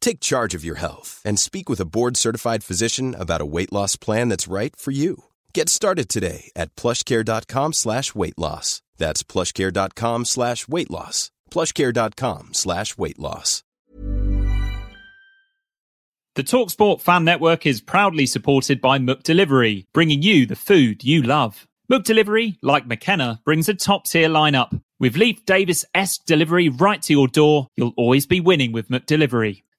Take charge of your health and speak with a board-certified physician about a weight loss plan that's right for you. Get started today at plushcare.com slash weight loss. That's plushcare.com slash weight loss. plushcare.com slash weight loss. The TalkSport Fan Network is proudly supported by McDelivery, bringing you the food you love. McDelivery, like McKenna, brings a top-tier lineup. With Leif Davis-esque delivery right to your door, you'll always be winning with McDelivery.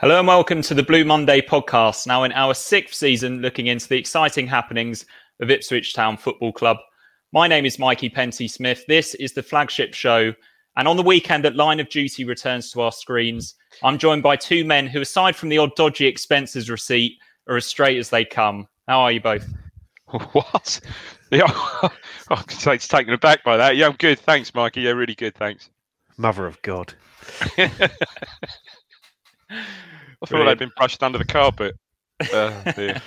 Hello and welcome to the Blue Monday podcast, now in our sixth season, looking into the exciting happenings of Ipswich Town Football Club. My name is Mikey Penty Smith. This is the flagship show. And on the weekend that Line of Duty returns to our screens, I'm joined by two men who, aside from the odd dodgy expenses receipt, are as straight as they come. How are you both? What? Yeah, oh, it's taken aback by that. Yeah, I'm good. Thanks, Mikey. Yeah, really good. Thanks. Mother of God. I thought Brilliant. I'd been brushed under the carpet. Uh, dear.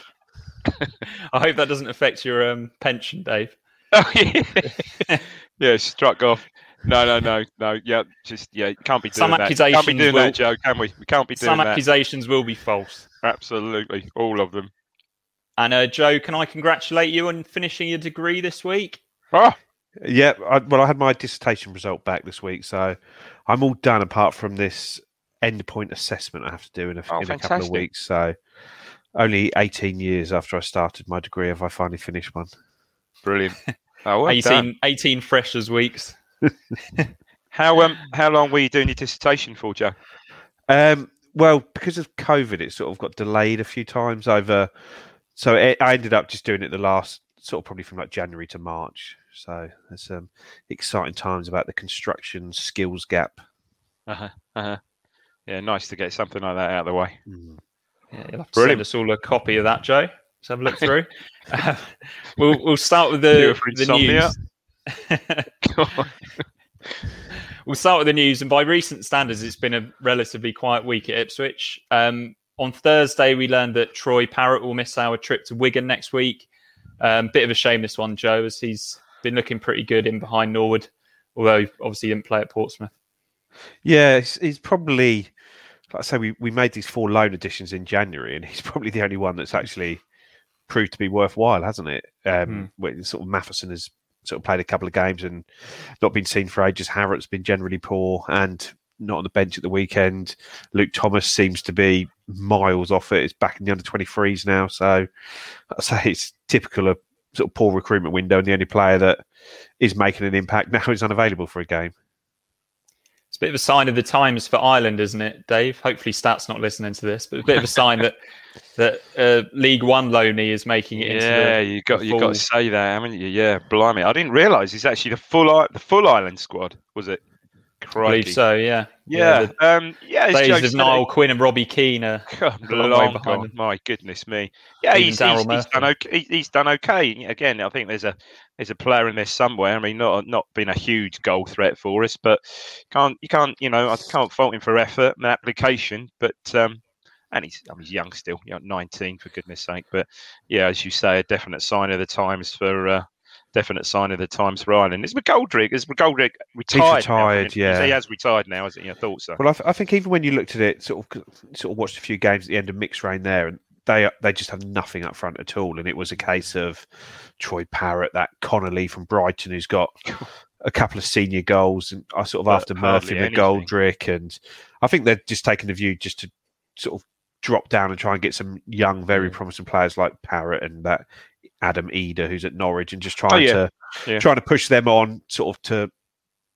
I hope that doesn't affect your um, pension, Dave. oh, yeah. yeah, struck off. No, no, no, no. Yeah, just yeah, you can't be doing Some that. Can't be accusations doing will- that, Joe. Can we? We can't be doing Some that. accusations will be false. Absolutely, all of them. And uh, Joe, can I congratulate you on finishing your degree this week? Oh, Yeah, I, well, I had my dissertation result back this week, so I'm all done apart from this endpoint assessment I have to do in a, Oh, in a couple of weeks. So only 18 years after I started my degree have I finally finished one. brilliant. Oh, well 18, done. 18 freshers weeks. How um, how long were you doing your dissertation for, Joe? Um, well, because of COVID, it sort of got delayed a few times over. So it, I ended up just doing it the last sort of probably from like January to March. So there's some exciting times about the construction skills gap. Uh-huh, uh-huh. Yeah, nice to get something like that out of the way. Mm. Yeah, you'll have to Brilliant. send us all a copy of that, Joe. Let's have a look through. Uh, we'll, we'll start with the, Cure for the insomnia. news. we'll start with the news. And by recent standards, it's been a relatively quiet week at Ipswich. Um, on Thursday, we learned that Troy Parrott will miss our trip to Wigan next week. Um, bit of a shame, this one, Joe, as he's been looking pretty good in behind Norwood, although he obviously didn't play at Portsmouth. Yeah, he's, he's probably, like I say, we, we made these four loan additions in January, and he's probably the only one that's actually proved to be worthwhile, hasn't it? Um, where sort of Matheson has sort of played a couple of games and not been seen for ages. Harrott's been generally poor and not on the bench at the weekend. Luke Thomas seems to be miles off it. It's back in the under 23s now. So I say it's typical of sort of poor recruitment window, and the only player that is making an impact now is unavailable for a game. It's a bit of a sign of the times for Ireland, isn't it, Dave? Hopefully, Stats not listening to this, but a bit of a sign that that uh, League One loney is making it into Yeah, the, you got you got to say that, haven't you? Yeah, blimey! I didn't realise it's actually the full the full island squad. Was it? I believe so. Yeah, Yeah, the um, yeah. days of Niall Quinn and Robbie Keane are long behind. My goodness me. Yeah, he's, he's, he's done okay. He's done okay. Again, I think there's a there's a player in there somewhere. I mean, not not been a huge goal threat for us, but can't you can't you know I can't fault him for effort and application. But um, and he's I mean, he's young still, you know, 19 for goodness sake. But yeah, as you say, a definite sign of the times for. Uh, Definite sign of the times for Ireland. Is McGoldrick? Is McGoldrick retired? now? retired, He- yeah. He has retired now, hasn't he? I thought so. Well, I, th- I think even when you looked at it, sort of, sort of watched a few games at the end of mixed rain there, and they they just have nothing up front at all. And it was a case of Troy Parrott, that Connolly from Brighton, who's got a couple of senior goals, and I sort of But after Murphy and anything. Goldrick, and I think they're just taking the view just to sort of drop down and try and get some young, very mm. promising players like Parrott and that Adam Idah, who's at Norwich, and just trying Oh, yeah. to Yeah. trying to push them on, sort of to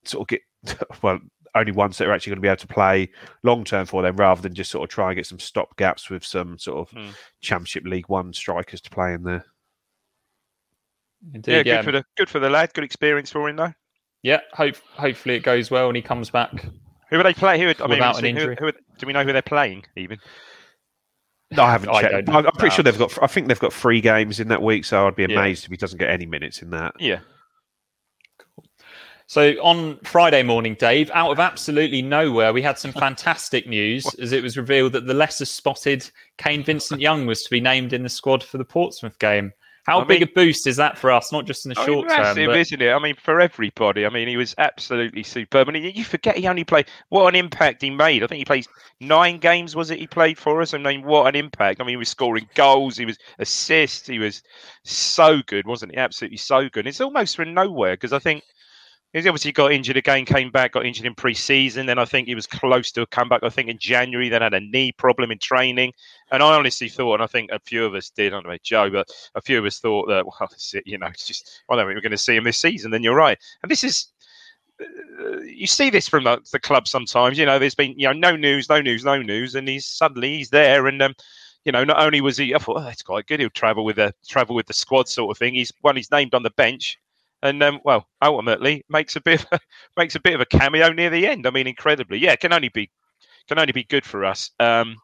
sort of get well only ones that are actually going to be able to play long term for them, rather than just sort of try and get some stop gaps with some sort of Hmm. Championship League One strikers to play in there. Indeed, Yeah, yeah, good for the good for the lad. Good experience for him though. yeah. Hope hopefully it goes well and he comes back. Who are they play? Who? I mean, Without an who- injury. Who, are- do we know who they're playing? Even No, I haven't I checked. I'm pretty sure they've got. I think they've got three games in that week, so I'd be Yeah. amazed if he doesn't get any minutes in that. yeah. So on Friday morning, Dave, out of absolutely nowhere, we had some fantastic news as it was revealed that the lesser spotted Kane Vincent Young was to be named in the squad for the Portsmouth game. How I big mean- a boost is that for us? Not just in the I mean, short term, but isn't it? I mean, for everybody. I mean, he was absolutely superb. Mean, you forget he only played. What an impact he made! I think he played nine games. Was it he played for us? I mean, what an impact! I mean, he was scoring goals. He was assists. He was so good, wasn't he? Absolutely so good. It's almost from nowhere because I think. He's obviously got injured again, came back, got injured in pre-season. Then I think he was close to a comeback. I think in January, then had a knee problem in training. And I honestly thought, and I think a few of us did, I don't know Joe, but a few of us thought that, well, you know, it's just, I don't think we're going to see him this season. Then you're right. And this is, uh, you see this from the, the club sometimes, you know, there's been, you know, no news, no news, no news. And he's suddenly he's there. And, um, you know, not only was he, I thought, oh, that's quite good. He'll travel with the travel with the squad sort of thing. He's one, he's named on the bench. And um, well, ultimately makes a bit of, makes a bit of a cameo near the end. I mean, incredibly, yeah, can only be can only be good for us. Um,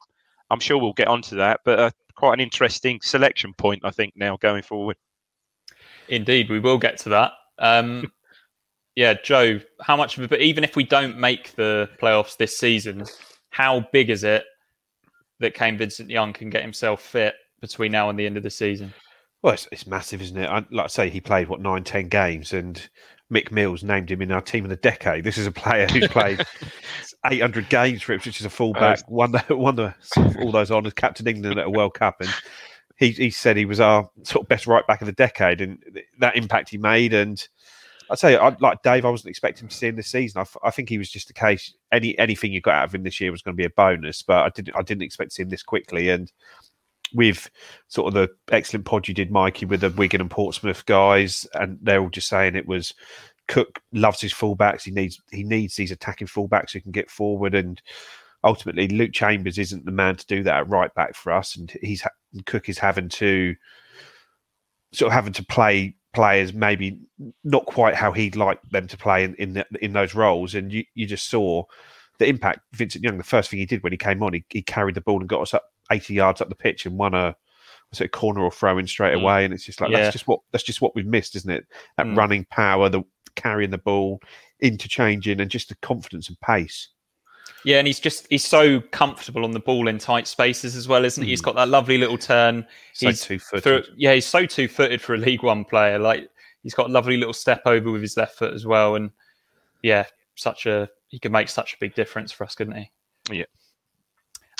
I'm sure we'll get onto that, but uh, quite an interesting selection point, I think, now going forward. indeed we will get to that. Um, yeah, Joe, how much of a but even if we don't make the playoffs this season, how big is it that Kane Vincent Young can get himself fit between now and the end of the season? Well, it's, it's massive, isn't it? I, like I say, he played what nine, ten games, and Mick Mills named him in our team of the decade. This is a player who's played 800 games for it, which is a fullback, won the, won the all those honours, captain England at a World Cup, and he, he said he was our sort of best right back of the decade, and that impact he made. And I'd say, I, like Dave, I wasn't expecting to see him this season. I, think he was just the case. Any anything you got out of him this year was going to be a bonus, but I didn't I didn't expect to see him this quickly. And with sort of the excellent pod you did, Mikey, with the Wigan and Portsmouth guys, and they're all just saying it was Cook loves his fullbacks. He needs he needs these attacking fullbacks who can get forward, and ultimately Luke Chambers isn't the man to do that at right back for us, and he's Cook is having to sort of having to play players maybe not quite how he'd like them to play in in, the, in those roles, and you, you just saw the impact. Vincent Young, the first thing he did when he came on, he, he carried the ball and got us up 80 yards up the pitch and won a was it a corner or throw in straight Mm. away. And it's just like Yeah. that's just what that's just what we've missed, isn't it? That Mm. running power, the carrying the ball, interchanging, and just the confidence and pace. Yeah, and he's just he's so comfortable on the ball in tight spaces as well, isn't he? He's got that lovely little turn. So he's two-footed. for- yeah, he's so two footed for a League One player. Like he's got a lovely little step over with his left foot as well, and yeah, such a he could make such a big difference for us, couldn't he? Yeah.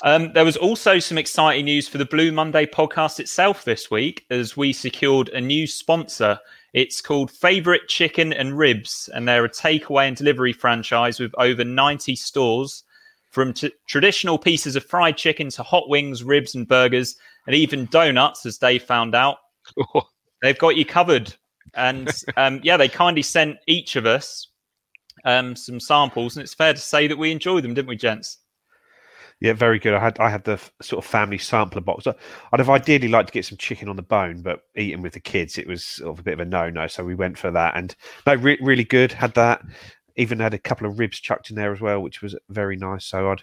Um, there was also some exciting news for the Blue Monday podcast itself this week as we secured a new sponsor. It's called Favorite Chicken and Ribs, and they're a takeaway and delivery franchise with over 90 stores. From t- traditional pieces of fried chicken to hot wings, ribs, and burgers, and even donuts, as Dave found out, they've got you covered. And um, yeah, they kindly sent each of us um, some samples, and it's fair to say that we enjoyed them, didn't we, gents? Yeah, very good. I had I had the f- sort of family sampler box. I'd have ideally liked to get some chicken on the bone, but eating with the kids, it was sort of a bit of a no no. So we went for that, and no, re- really good. Had that. Even had a couple of ribs chucked in there as well, which was very nice. So I'd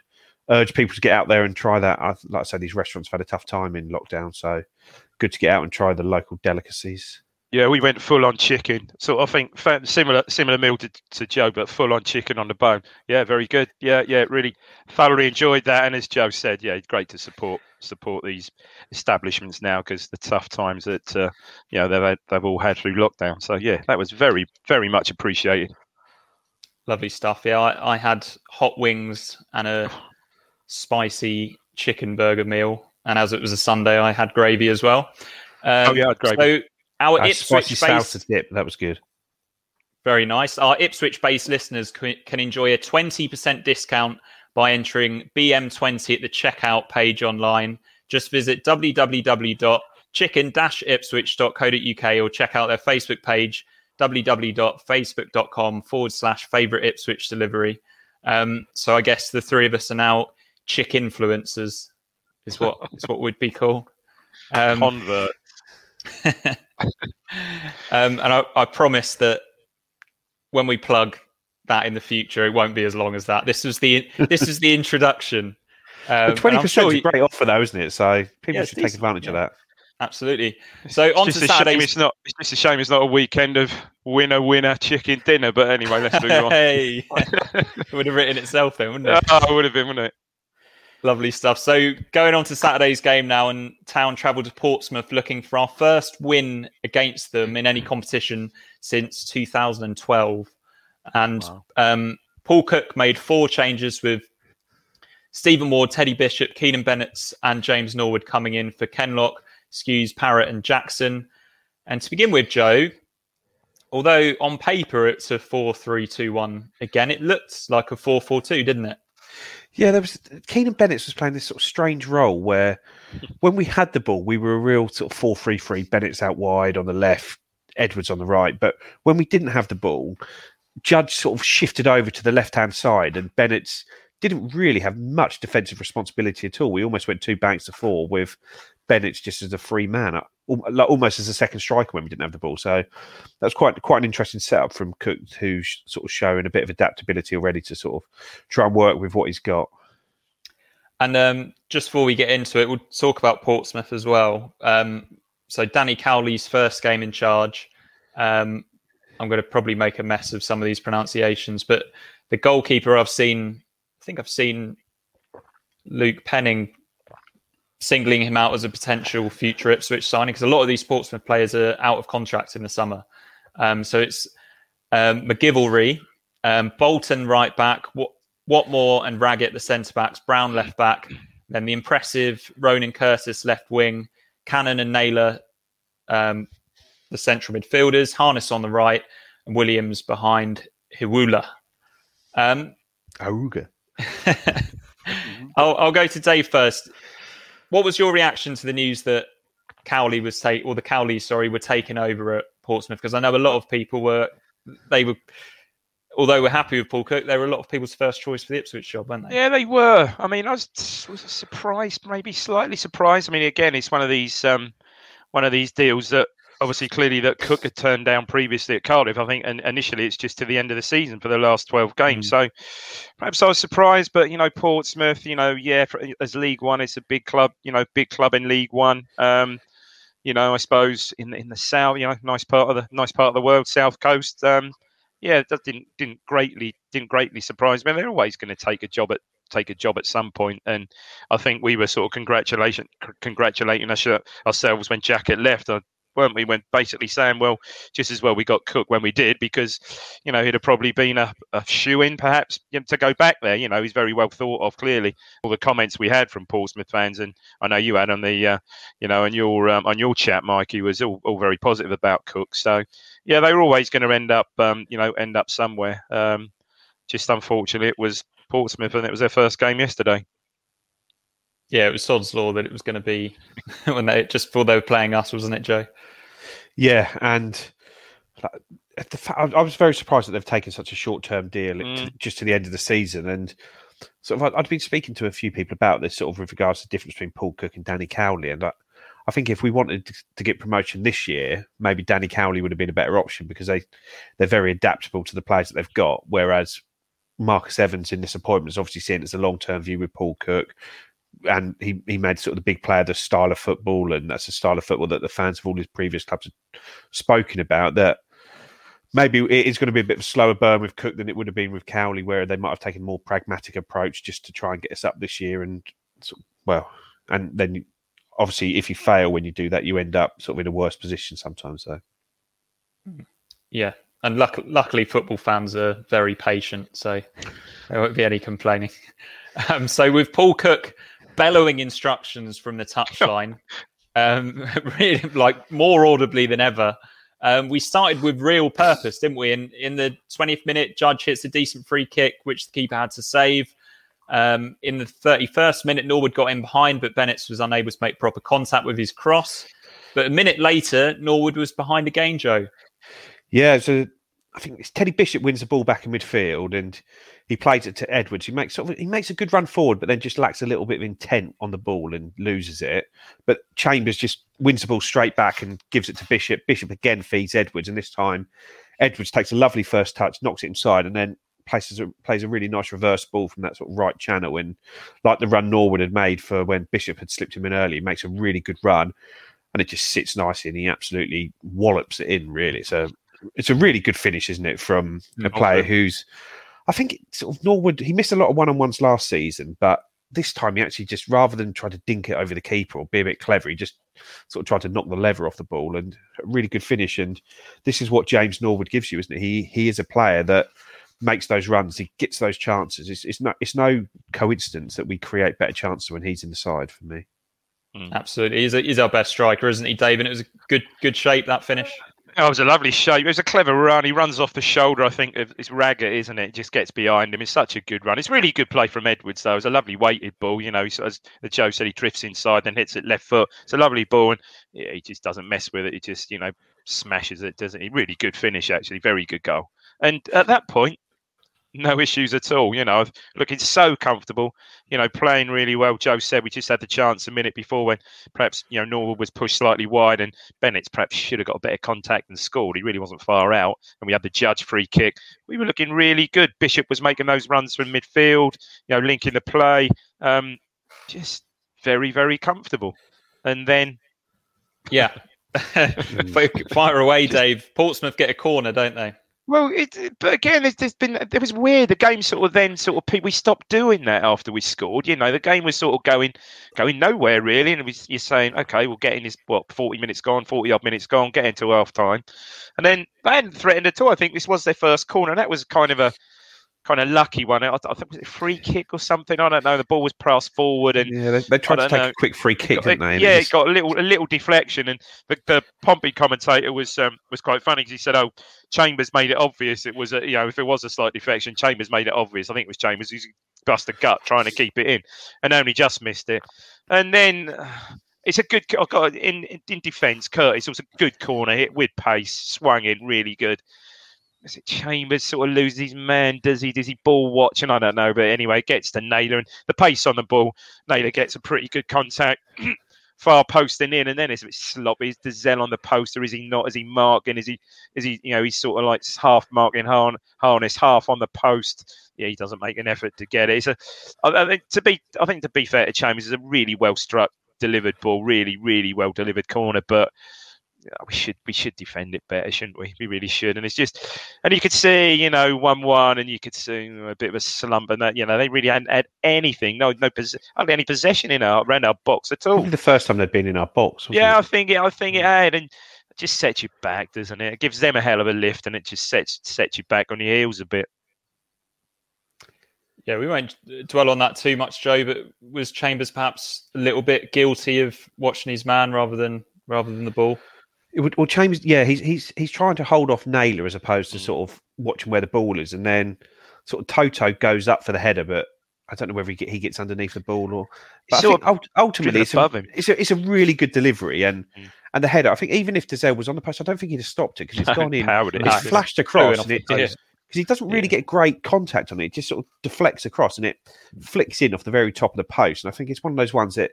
urge people to get out there and try that. I, like I say, these restaurants have had a tough time in lockdown, so good to get out and try the local delicacies. Yeah, we went full on chicken. So I think similar similar meal to, to Joe, but full on chicken on the bone. Yeah, very good. Yeah, yeah, really thoroughly enjoyed that. And as Joe said, yeah, great to support support these establishments now because the tough times that uh, you know they've had, they've all had through lockdown. So yeah, that was very very much appreciated. Lovely stuff. Yeah, I, I had hot wings and a spicy chicken burger meal. and as it was a Sunday, I had gravy as well. Um, Oh, yeah, I had gravy. So our That Ipswich spicy based, dip, that was good. very nice. Our Ipswich based listeners can, can enjoy a 20% discount by entering BM20 at the checkout page online. Just visit www.chicken-ipswich.co.uk or check out their Facebook page, www.facebook.com forward slash favorite Ipswich delivery. Um, so I guess the three of us are now chick influencers, is what is what would be called. Um, Convert. um, and I, I promise that when we plug that in the future, it won't be as long as that. This was the this is the introduction. Um, Twenty I'm percent sure is a great offer, though, isn't it? So people Yeah, should take advantage of that. Absolutely. So on It's to a shame Saturdays. it's not. It's just a shame it's not a weekend of winner winner chicken dinner. But anyway, let's move on. hey, it would have written itself then, wouldn't it? Oh, it would have been, wouldn't it? Lovely stuff. So going on to Saturday's game now, and Town travel to Portsmouth looking for our first win against them in any competition since 2012. And um, Paul Cook made four changes with Stephen Ward, Teddy Bishop, Keanan Bennett, and James Norwood coming in for Kenlock, Skuse, Parrott, and Jackson. And to begin with, Joe, although on paper it's a 4 3 2 1, again, it looked like a 4 4 2, didn't it? Yeah, there was Keanan Bennett was playing this sort of strange role where when we had the ball, we were a real sort of 4 3 3. Bennetts out wide on the left, Edwards on the right. But when we didn't have the ball, Judge sort of shifted over to the left hand side, and Bennetts didn't really have much defensive responsibility at all. We almost went two banks to four with Bennetts just as a free man, like almost as a second striker when we didn't have the ball. So that was quite quite an interesting setup from Cook, who's sort of showing a bit of adaptability already to sort of try and work with what he's got. And um, just before we get into it, we'll talk about Portsmouth as well. Um, so Danny Cowley's first game in charge. Um, I'm going to probably make a mess of some of these pronunciations, but the goalkeeper I've seen, I think I've seen Luke Penning singling him out as a potential future Ipswich signing because a lot of these Portsmouth players are out of contract in the summer. Um, so it's um, MacGillivray, um, Bolton right back, Wat- Whatmough and Raggett the centre backs, Brown left back, then the impressive Ronan Curtis left wing, Cannon and Naylor um, the central midfielders, Harness on the right, and Williams behind Hiwula. Um, Auga. I'll, I'll go to Dave first. What was your reaction to the news that Cowley was take or the Cowley, sorry, were taking over at Portsmouth? Because I know a lot of people were they were although we're happy with Paul Cook, they were a lot of people's first choice for the Ipswich job, weren't they? Yeah, they were. I mean, I was, was surprised, maybe slightly surprised. I mean, again, it's one of these um, one of these deals that obviously clearly that Cook had turned down previously at Cardiff. I think, and initially it's just to the end of the season for the last twelve games. So perhaps I was surprised, but you know, Portsmouth, you know, yeah, for, as League One, it's a big club. You know, big club in League One. Um, you know, I suppose in in the south, you know, nice part of the nice part of the world, south coast. Um, yeah, that didn't didn't greatly didn't greatly surprise me. They're always going to take a job at take a job at some point, and I think we were sort of congratulation c- congratulating us, uh, ourselves when Jackett left. Uh, weren't we? When basically saying, well, just as well we got Cook when we did, because you know he'd have probably been a, a shoe in, perhaps to go back there. You know, he's very well thought of. Clearly, all the comments we had from Portsmouth fans, and I know you had on the, uh, you know, on your um, on your chat, Mikey, was all, all very positive about Cook. So yeah, they were always going to end up, um, you know, end up somewhere. Um, just unfortunately, it was Portsmouth, and it was their first game yesterday. Yeah, it was Sod's Law that it was going to be when they just before they were playing us, wasn't it, Joe? Yeah, and like, the fa- I was very surprised that they've taken such a short-term deal to- Mm. just to the end of the season. And sort of, I'd- been speaking to a few people about this, sort of with regards to the difference between Paul Cook and Danny Cowley. And I, I think if we wanted to, to get promotion this year, maybe Danny Cowley would have been a better option because they they're very adaptable to the players that they've got. Whereas Marcus Evans in this appointment is obviously seen as a long-term view with Paul Cook. And he, he made sort of the big player, the style of football, and that's the style of football that the fans of all his previous clubs have spoken about. That maybe it is going to be a bit of a slower burn with Cook than it would have been with Cowley, where they might have taken a more pragmatic approach just to try and get us up this year. And well, and then obviously, if you fail when you do that, you end up sort of in a worse position sometimes. though. Yeah, and luck- luckily, football fans are very patient, so there won't be any complaining. Um, so with Paul Cook bellowing instructions from the touchline, um, really like more audibly than ever. Um, we started with real purpose, didn't we? And in the 20th minute, Judge hits a decent free kick, which the keeper had to save. Um, in the 31st minute, Norwood got in behind, but Bennett was unable to make proper contact with his cross. But a minute later, Norwood was behind again, Joe. Yeah, so I think it's Teddy Bishop wins the ball back in midfield and he plays it to Edwards. He makes sort of, he makes a good run forward, but then just lacks a little bit of intent on the ball and loses it. But Chambers just wins the ball straight back and gives it to Bishop. Bishop again feeds Edwards, and this time Edwards takes a lovely first touch, knocks it inside, and then places a, plays a really nice reverse ball from that sort of right channel. And like the run Norwood had made for when Bishop had slipped him in early, he makes a really good run, and it just sits nicely, and he absolutely wallops it in. Really, it's a it's a really good finish, isn't it, from mm, a player who's I think sort of Norwood he missed a lot of one on ones last season, but this time he actually just rather than try to dink it over the keeper or be a bit clever, he just sort of tried to knock the lever off the ball and a really good finish. And this is what James Norwood gives you, isn't it? He he is a player that makes those runs, he gets those chances. It's, it's no it's no coincidence that we create better chances when he's in the side for me. Mm. Absolutely, he's, a, he's our best striker, isn't he, Dave? And it was a good good shape that finish. Oh, it was a lovely shape. It was a clever run. He runs off the shoulder. I think of- it's Raggett, isn't it? Just gets behind him. It's such a good run. It's really good play from Edwards, though. It's a lovely weighted ball. You know, as Joe said, he drifts inside, then hits it left foot. It's a lovely ball, and yeah, he just doesn't mess with it. He just, you know, smashes it, doesn't he? Really good finish, actually. Very good goal. And at that point, no issues at all. You know, looking so comfortable. You know, playing really well. Joe said we just had the chance a minute before when perhaps you know Norwood was pushed slightly wide and Bennetts perhaps should have got a better contact and scored. He really wasn't far out, and we had the judge free kick. We were looking really good. Bishop was making those runs from midfield. You know, linking the play. Um, just very very comfortable. And then Yeah. Fire away, Dave. Portsmouth get a corner, don't they? Well, it, but again, there's, there's been it was weird. The game sort of then sort of we stopped doing that after we scored. You know, the game was sort of going going nowhere really, and was, you're saying, okay, we'll get in this what 40 minutes gone, 40 odd minutes gone, get into half time, and then they hadn't threatened at all. I think this was their first corner, and that was kind of a kind of lucky one. I, I think was it a free kick or something. I don't know. The ball was passed forward, and Yeah, they, they tried to take know. a quick free kick, got- didn't they? And yeah, it it got a little a little deflection, and the, the Pompey commentator was um, was quite funny because he said, "Oh, Chambers made it obvious. It was a, you know if it was a slight deflection, Chambers made it obvious. I think it was Chambers who's bust a gut trying to keep it in, and only just missed it. And then it's a good I got in in defence. Curtis it was a good corner hit with pace, swung in really good. Is it Chambers sort of loses his man? Does he? Does he ball watch? And I don't know, but anyway, gets to Naylor and the pace on the ball. Naylor gets a pretty good contact. Far posting in, and then it's a bit sloppy. Is Dozzell on the post, or is he not? Is he marking? Is he? Is he? You know, he's sort of like half marking har- harness, half on the post. Yeah, he doesn't make an effort to get it. It's a. I, think to be. I think to be fair to Chambers, is a really well struck, delivered ball. Really, really well delivered corner, but Uh, we should we should defend it better, shouldn't we? We really should. And it's just, and you could see, you know, one one, and you could see a bit of a slump, and that you know they really hadn't had anything, no no pos- hardly any possession in our around our box at all. The first time they'd been in our box. wasn't Yeah, I think it. I think it had, and it just sets you back, doesn't it? It gives them a hell of a lift, and it just sets sets you back on your heels a bit. Yeah, we won't dwell on that too much, Joe. But was Chambers perhaps a little bit guilty of watching his man rather than rather than the ball? It would, well, Chambers, yeah, he's he's he's trying to hold off Naylor as opposed to Mm. sort of watching where the ball is, and then sort of Toto goes up for the header, but I don't know whether he, get, he gets underneath the ball or. But I Sort think ult- ultimately, it's a, it's a it's a really good delivery, and Mm. and the header. I think even if Dozzell was on the post, I don't think he'd have stopped it because it's No, gone in. it, It's hasn't flashed across, and it, because he doesn't really get great contact on it. It just sort of deflects across and it flicks in off the very top of the post. And I think it's one of those ones that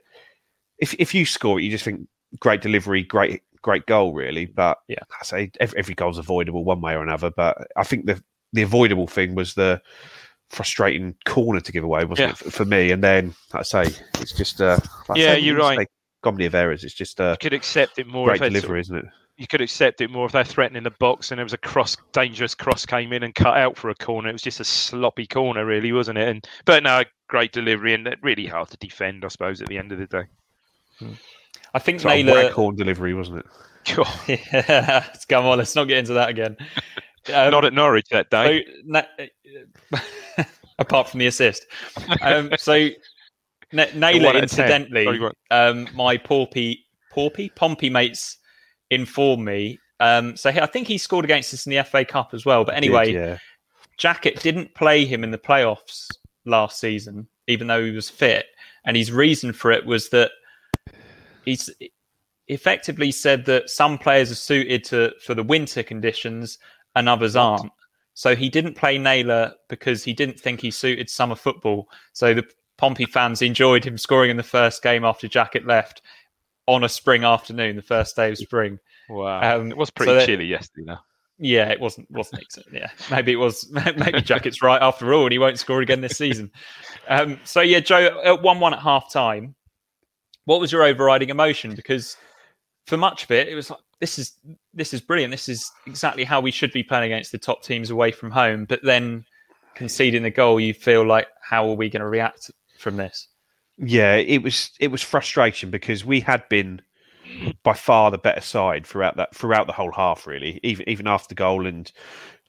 if if you score it, you just think great delivery, great great goal, really. Mm. But Yeah. I say every, every goal's avoidable one way or another. But I think the the avoidable thing was the frustrating corner to give away, wasn't Yeah. it, for, for me? And then like I say it's just uh, like Yeah, say, you're right. mistake, Comedy of errors. It's just a You could accept it more. great if of- delivery, isn't it? you could accept it more if they're threatening the box and there was a cross, dangerous cross came in and cut out for a corner. It was just a sloppy corner, really, wasn't it? And but no, great delivery and really hard to defend, I suppose, at the end of the day. Hmm. I think Sort of Naylor. Waghorn delivery, wasn't it? yeah, come on, let's not get into that again. Um, Not at Norwich that day. So, na- apart from the assist, um, so one Naylor, out of 10. incidentally, Sorry, um, my Porpy, Porpy, Pompey mates informed me. Um, so he, I think he scored against us in the FA Cup as well. But anyway, Did, yeah. Jackett didn't play him in the playoffs last season, even though he was fit. And his reason for it was that he's effectively said that some players are suited to for the winter conditions and others aren't. So he didn't play Naylor because he didn't think he suited summer football. So the Pompey fans enjoyed him scoring in the first game after Jackett left on a spring afternoon, the first day of spring. Wow. Um, it was so pretty that- chilly yesterday. Now. Yeah, it wasn't wasn't it? Yeah, maybe it was. Maybe Jackett's right after all, and he won't score again this season. Um, so yeah, Joe, at one one at half time, what was your overriding emotion? Because for much of it, it was like this is this is brilliant. This is exactly how we should be playing against the top teams away from home. But then conceding the goal, you feel like how are we going to react from this? Yeah, it was it was frustration because we had been by far the better side throughout that throughout the whole half, really. Even even after the goal, and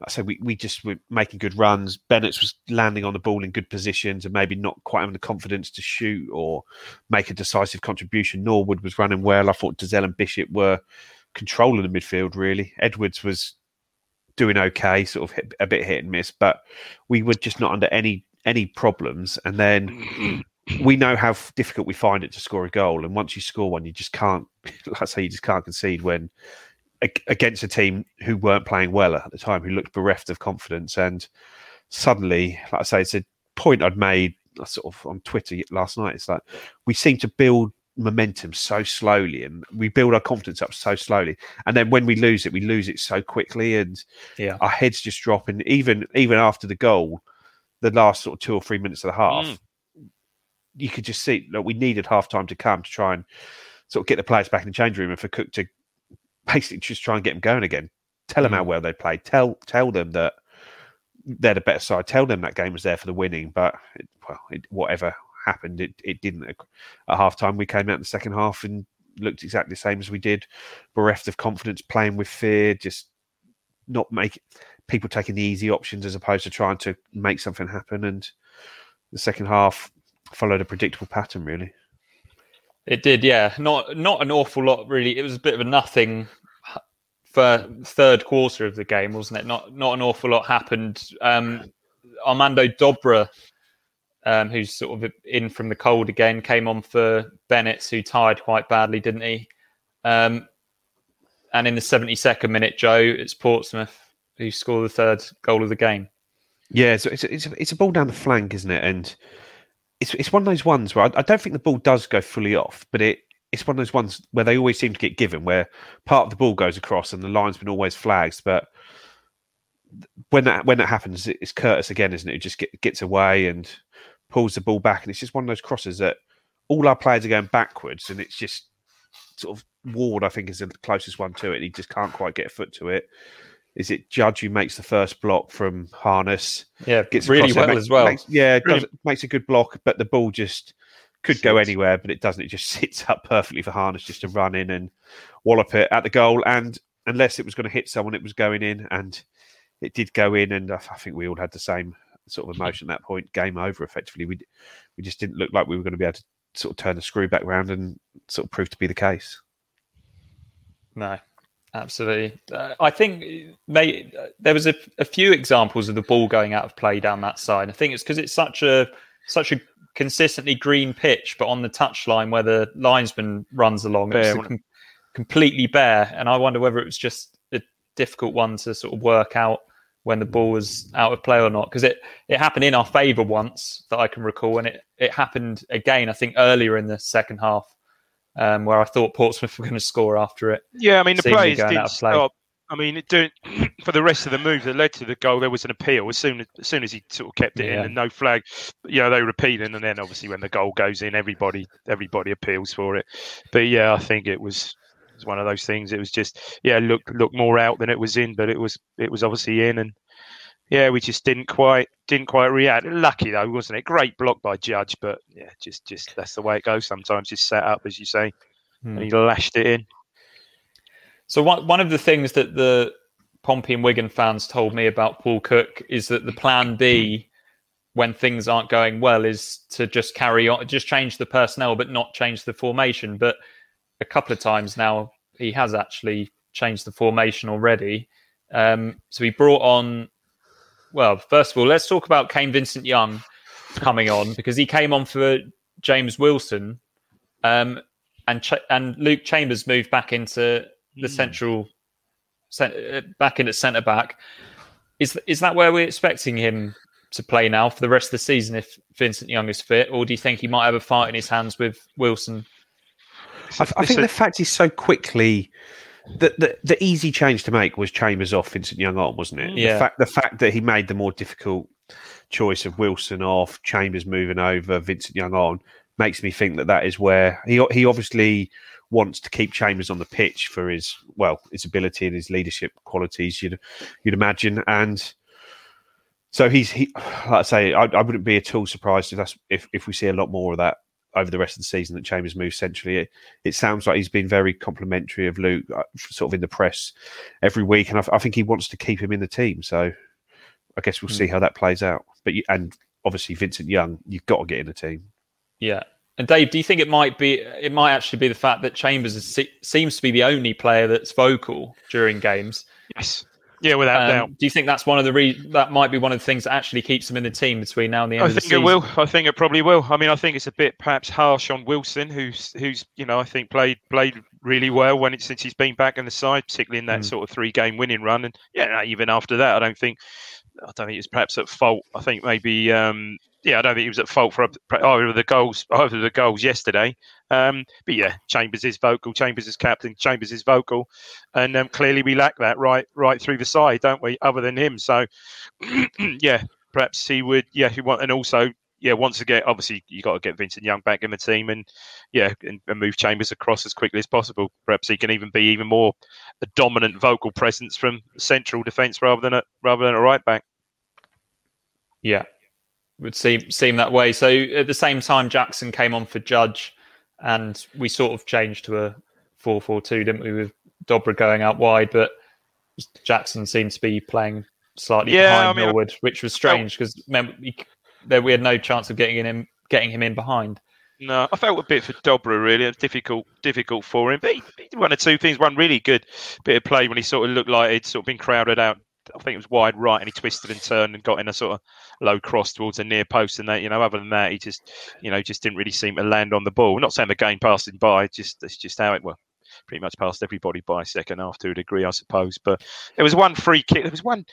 I said we we just were making good runs. Bennetts was landing on the ball in good positions and maybe not quite having the confidence to shoot or make a decisive contribution. Norwood was running well. I thought Dozzell and Bishop were controlling the midfield. Really, Edwards was doing okay, sort of hit, a bit hit and miss, but we were just not under any any problems. And then we know how difficult we find it to score a goal, and once you score one, you just can't. Like I say, you just can't concede when against a team who weren't playing well at the time, who looked bereft of confidence. And suddenly, like I say, it's a point I'd made sort of on Twitter last night. It's like we seem to build momentum so slowly, and we build our confidence up so slowly, and then when we lose it, we lose it so quickly, and Yeah. our heads just drop. And even even after the goal, the last sort of two or three minutes of the half, Mm. you could just see that we needed half time to come to try and sort of get the players back in the change room and for Cook to basically just try and get them going again. Tell them how mm-hmm. well they played. Tell tell them that they're the better side. Tell them that game was there for the winning. But it, well, it, whatever happened, it, it didn't. At half time, we came out in the second half and looked exactly the same as we did, bereft of confidence, playing with fear, just not make people taking the easy options as opposed to trying to make something happen. And the second half followed a predictable pattern, really. It did, yeah. Not not an awful lot, really. It was a bit of a nothing for third quarter of the game, wasn't it? Not not an awful lot happened. Um, Armando Dobra, um, who's sort of in from the cold again, came on for Bennett, who tired quite badly, didn't he? Um, and in the seventy second minute, Joe, it's Portsmouth who scored the third goal of the game. Yeah, so it's it's it's a ball down the flank, isn't it? And it's it's one of those ones where I, I don't think the ball does go fully off, but it it's one of those ones where they always seem to get given, where part of the ball goes across and the linesman always flags, but when that when that happens, it's Curtis again, isn't it? Who just get, gets away and pulls the ball back, and it's just one of those crosses that all our players are going backwards, and it's just sort of Ward. I think is the closest one to it. He just can't quite get a foot to it. Is it Judge who makes the first block from Harness? Yeah, gets really well makes- as well. makes- yeah, it does, makes a good block, but the ball just could go anywhere, but it doesn't. It just sits up perfectly for Harness just to run in and wallop it at the goal. And unless it was going to hit someone, it was going in, and it did go in. And I I think we all had the same sort of emotion at that point. Game over, effectively. We we just didn't look like we were going to be able to sort of turn the screw back round and sort of prove to be the case. No, absolutely. Uh, I think they, uh, there was a, a few examples of the ball going out of play down that side. I think it's because it's such a such a consistently green pitch, but on the touchline where the linesman runs along, it's com- completely bare. And I wonder whether it was just a difficult one to sort of work out when the ball was out of play or not. Because it, it happened in our favour once that I can recall, and it, it happened again, I think, earlier in the second half. Um, where I thought Portsmouth were going to score after it. Yeah, I mean the players did play. stop. I mean, it doing for the rest of the move that led to the goal, there was an appeal as soon as, as soon as he sort of kept it Yeah. in and no flag. You know, they were appealing, and then obviously when the goal goes in, everybody everybody appeals for it. But yeah, I think it was it was one of those things. It was just yeah, look look more out than it was in, but it was it was obviously in, and yeah, we just didn't quite didn't quite react. Lucky though, wasn't it? Great block by Judge, but yeah, just just that's the way it goes sometimes. Just set up as you say, Hmm. and he lashed it in. So one one of the things that the Pompey and Wigan fans told me about Paul Cook is that the plan B when things aren't going well is to just carry on, just change the personnel, but not change the formation. But a couple of times now, he has actually changed the formation already. Um, so he brought on, well, first of all, let's talk about Kane Vincent Young coming on because he came on for James Wilson, um, and Ch- and Luke Chambers moved back into the central, cent- uh, back in at centre back. Is is that where we're expecting him to play now for the rest of the season if Vincent Young is fit, or do you think he might have a fight in his hands with Wilson? I, I think the fact he's so quickly. The, the the easy change to make was Chambers off, Vincent Young on, wasn't it? Mm. Yeah. The fact the fact that he made the more difficult choice of Wilson off, Chambers moving over, Vincent Young on, makes me think that that is where he he obviously wants to keep Chambers on the pitch for his well his ability and his leadership qualities. You'd you'd imagine, and so he's he like I say I, I wouldn't be at all surprised if that's if if we see a lot more of that over the rest of the season that Chambers moves centrally. It, it sounds like he's been very complimentary of Luke, uh, sort of in the press every week, and I, I think he wants to keep him in the team. So I guess we'll see how that plays out. But you, and obviously Vincent Young, you've got to get in the team. Yeah. And Dave, do you think it might be? It might actually be the fact that Chambers is, seems to be the only player that's vocal during games. yes, yeah, without Um, doubt. do you think that's one of the re- that might be one of the things that actually keeps him in the team between now and the end I of the think season? it will. I think it probably will. I mean, I think it's a bit perhaps harsh on Wilson, who's who's you know I think played played really well when it, since he's been back in the side, particularly in that Mm. sort of three game winning run. And yeah, even after that, I don't think I don't think he was perhaps at fault. I think maybe um, yeah, I don't think he was at fault for either of the goals either of the goals yesterday. Um, but yeah, Chambers is vocal. Chambers is captain. Chambers is vocal, and um, clearly we lack that right right through the side, don't we? Other than him, so yeah, perhaps he would. Yeah, he want, and also yeah, once get obviously you got to get Vincent Young back in the team, and yeah, and, and move Chambers across as quickly as possible. Perhaps he can even be even more a dominant vocal presence from central defence rather than a rather than a right back. Yeah, would seem seem that way. So at the same time, Jackson came on for Judge, and we sort of changed to a four-four-two, didn't we? With Dobra going out wide, but Jackson seemed to be playing slightly Yeah, behind I mean, Norwood, which was strange because there we had no chance of getting him getting him in behind. No, I felt a bit for Dobra really. It was difficult, difficult for him. But he, he did one or two things. One really good bit of play when he sort of looked like he'd sort of been crowded out. I think it was wide right, and he twisted and turned and got in a sort of low cross towards a near post. And that, you know, other than that, he just, you know, just didn't really seem to land on the ball. not saying the game passed him by. Just that's just how it was. Pretty much passed everybody by second half to a degree, I suppose. But there was one free kick. There was one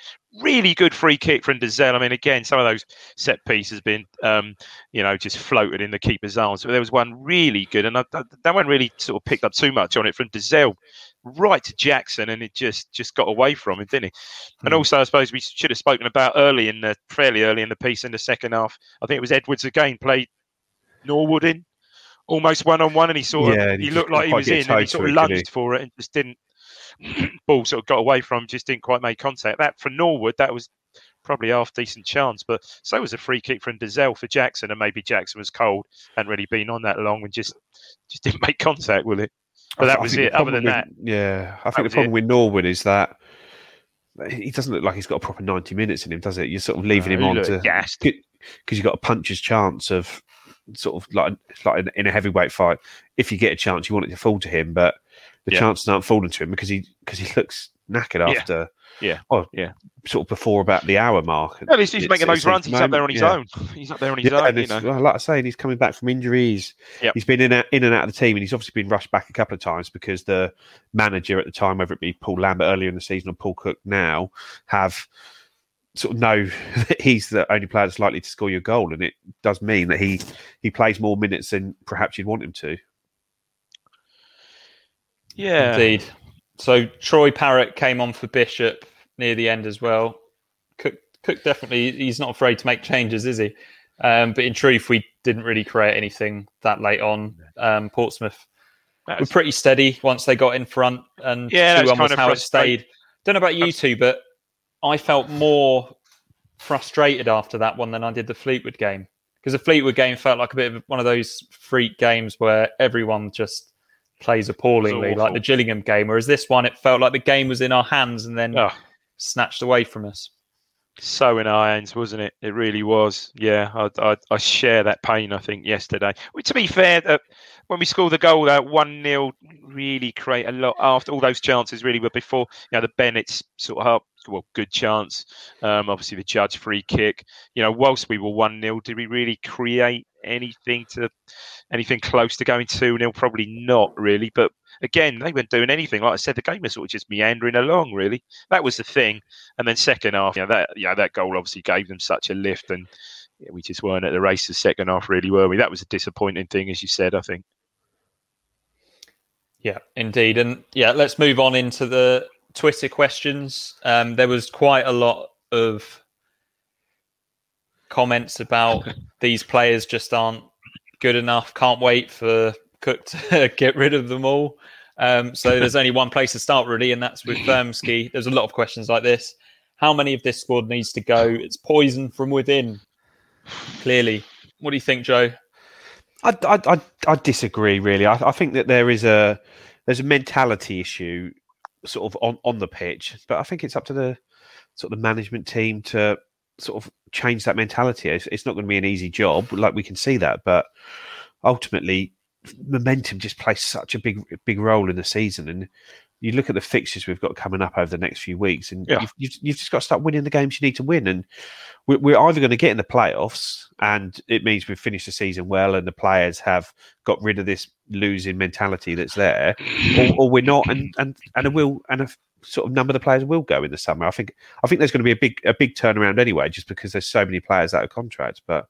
really good free kick from Dozzell. I mean, again, some of those set pieces been, um, you know, just floated in the keeper's arms. But there was one really good, and I, that one really sort of picked up too much on it from Dozzell right to Jackson, and it just just got away from him, didn't it? And also, I suppose we should have spoken about early in the fairly early in the piece in the second half. I think it was Edwards again played Norwood in almost one on one, and he sort Yeah, of he he looked like he was in, and he sort of lunged for it and just didn't. Ball sort of got away from him, just didn't quite make contact. That for Norwood, that was probably half decent chance, but so was a free kick from Dozzell for Jackson, and maybe Jackson was cold, hadn't really been on that long, and just just didn't make contact with it. But I that was it. Other than that, yeah, I think the problem it. with Norwood is that he doesn't look like he's got a proper ninety minutes in him, does it? You're sort of leaving him on to because you've got a puncher's chance of sort of like like in, in a heavyweight fight. If you get a chance, you want it to fall to him, but the Yeah. chances aren't falling to him because he because he looks knackered Yeah. after Yeah. oh Yeah. sort of before about the hour mark. Well, he's, he's It's- making it's those runs. He's up there on his yeah. own. He's up there on his Yeah, own. and You know. well, like I say, he's coming back from injuries. Yep. He's been in, out- in and out of the team, and he's obviously been rushed back a couple of times because the manager at the time, whether it be Paul Lambert earlier in the season or Paul Cook now, have sort of know that he's the only player that's likely to score your goal, and it does mean that he he plays more minutes than perhaps you'd want him to. Yeah. Indeed. So Troy Parrott came on for Bishop near the end as well. Cook, Cook definitely he's not afraid to make changes, is he? Um, but in truth, we didn't really create anything that late on. Um, Portsmouth That were pretty steady once they got in front, and Yeah, two was one was kind of how it stayed. Don't know about you two, but I felt more frustrated after that one than I did the Fleetwood game because the Fleetwood game felt like a bit of one of those freak games where everyone just plays appallingly, like the. Gillingham game. Whereas this one, it felt like the game was in our hands and then Oh, snatched away from us. so in our hands, wasn't it? It really was. Yeah, I, I, I share that pain. I think yesterday. Well, to be fair, uh, when we scored the goal, that one 0 really create a lot after all those chances. Really, were before you know the Bennetts sort of well, good chance. Um, obviously, the judge free kick. You know, whilst we were one 0 did we really create anything to anything close to going two 0 Probably not really, but again, they weren't doing anything. Like I said, the game was sort of just meandering along. Really, that was the thing. And then second half, you know, that yeah, that goal obviously gave them such a lift, and yeah, we just weren't at the races second half, really, were we? That was a disappointing thing, as you said. I think. Yeah, indeed, and yeah, let's move on into the Twitter questions. Um, there was quite a lot of comments about these players just aren't good enough. Can't wait for Cook to get rid of them all. Um, so there's only one place to start really, and that's with Firmski. There's a lot of questions like this. How many of this squad needs to go? It's poison from within. Clearly, what do you think, Joe? I, I, I, I disagree. Really, I, I think that there is a there's a mentality issue sort of on, on the pitch, but I think it's up to the sort of the management team to sort of change that mentality. It's, it's not going to be an easy job, like we can see that, but ultimately momentum just plays such a big big role in the season. And you look at the fixtures we've got coming up over the next few weeks, and yeah. you've, you've, you've, just got to start winning the games you need to win. And we're, we're either going to get in the playoffs, and it means we've finished the season well, and the players have got rid of this losing mentality that's there, or, or we're not, and and and a will and a sort of number of the players will go in the summer. I think I think there's going to be a big a big turnaround anyway, just because there's so many players out of contract, but.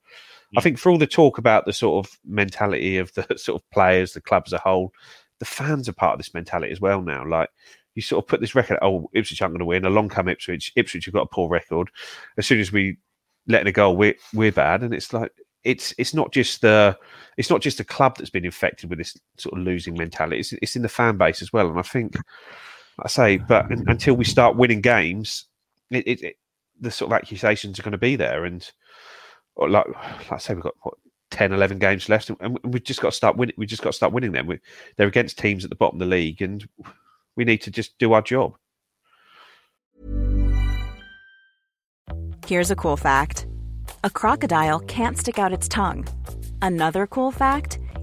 I mm. think for all the talk about the sort of mentality of the sort of players, the club as a whole, the fans are part of this mentality as well now. Like you sort of put this record, oh, Ipswich aren't going to win. Along come Ipswich. Ipswich have got a poor record. As soon as we let in a goal, we're we're bad, and it's like it's it's not just the it's not just the club that's been infected with this sort of losing mentality. It's it's in the fan base as well. And I think I say, but until we start winning games, it, it, it the sort of accusations are going to be there, and or like, like I say, we've got what, 10, 11 games left, and we've just got to start winning. We just got to start winning them. We, they're against teams at the bottom of the league, and we need to just do our job. Here's a cool fact: a crocodile can't stick out its tongue. Another cool fact: